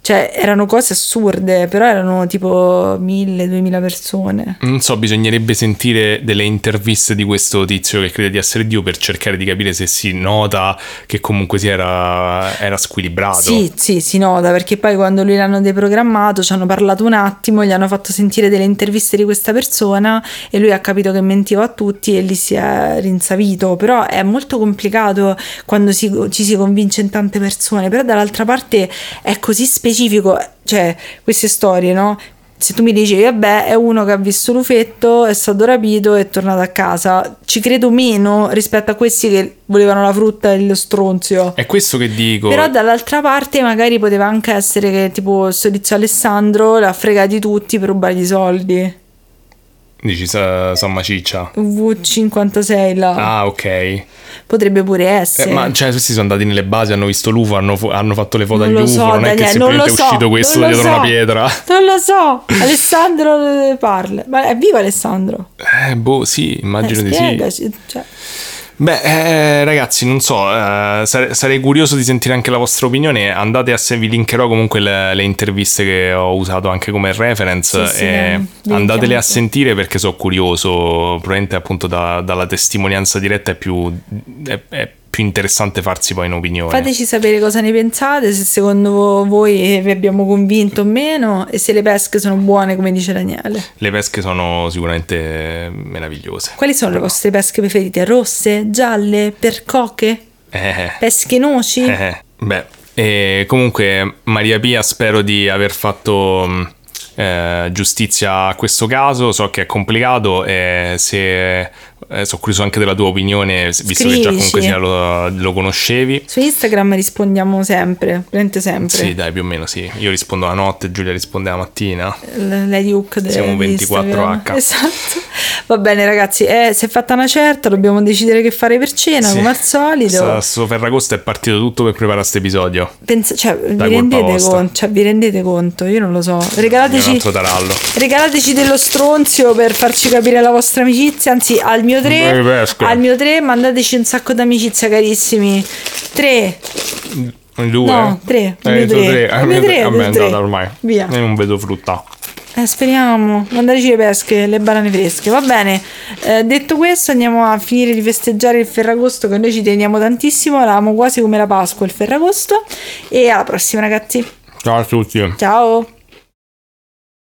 Cioè erano cose assurde, però erano tipo mille, duemila persone. Non so, bisognerebbe sentire delle interviste di questo tizio che crede di essere Dio per cercare di capire se si nota che comunque si era, era squilibrato. Sì, sì, si nota perché poi quando lui l'hanno deprogrammato ci hanno parlato un attimo, gli hanno fatto sentire delle interviste di questa persona e lui ha capito che mentiva a tutti e lì si è rinsavito. Però è molto complicato quando si- ci si convince in tante persone, però dall'altra parte è così specifico, cioè queste storie, no? Se tu mi dici, vabbè, è uno che ha visto l'ufetto, è stato rapito e è tornato a casa, ci credo meno rispetto a questi che volevano la frutta e lo stronzio. È questo che dico. Però dall'altra parte magari poteva anche essere che tipo sto tizio Alessandro l'ha fregati tutti per rubargli i soldi. Dici sa, San Maciccia. V56 là. Ah, ok. Eh, Potrebbe pure essere. ma cioè, questi sono andati nelle basi, hanno visto l'UFO, hanno, fo- hanno fatto le foto Non agli UFO. so, non è che non è so, uscito questo dietro una so. pietra. Non lo so, Alessandro ne parla. Ma è vivo Alessandro? Eh, boh, sì, immagino Eh, di sì. spiegaci, cioè. Beh, eh, ragazzi, non so, eh, sare- sarei curioso di sentire anche la vostra opinione. Andate a se vi linkerò comunque le, le interviste che ho usato anche come reference. Sì, sì, e dai, andatele a sentire perché sono curioso. Probabilmente appunto da- dalla testimonianza diretta è più, è, è più interessante farsi poi un'opinione. Fateci sapere cosa ne pensate, se secondo voi vi abbiamo convinto o meno e se le pesche sono buone come dice Daniele. Le pesche sono sicuramente meravigliose. Quali sono le vostre pesche preferite? Rosse, gialle, percoche, Eh, pesche noci? eh, beh, e comunque Maria Pia spero di aver fatto mh, eh, giustizia a questo caso, so che è complicato e se eh, sono curioso anche della tua opinione, visto che già comunque Scrivici. sia lo, lo conoscevi. Su Instagram rispondiamo sempre, veramente sempre. Sì, dai, più o meno sì. Io rispondo la notte, Giulia risponde la mattina. L- Lady Hook de- Siamo di 24H. Instagram. <laughs> Esatto. Va bene, ragazzi. Eh, si è fatta una certa, dobbiamo decidere che fare per cena, Sì. come al solito. Sto Ferragosto è partito tutto per preparare questo episodio. Pensa- cioè, vi, rendete conto, cioè, vi rendete conto? Io non lo so. Regalateci, regalateci dello stronzio per farci capire la vostra amicizia. Anzi, al mio Due 3, pesche. al mio 3 mandateci un sacco d'amicizia, carissimi. 3. Due? No, tre. Il Eh, mio tu tre. tre. Il Eh, mio me mio è andata ormai. Via. Io non vedo frutta. Eh, speriamo, mandateci le pesche, le banane fresche. Va bene, Eh, detto questo andiamo a finire di festeggiare il Ferragosto che noi ci teniamo tantissimo, l'amo quasi come la Pasqua il Ferragosto e alla prossima ragazzi. Ciao a tutti. Ciao!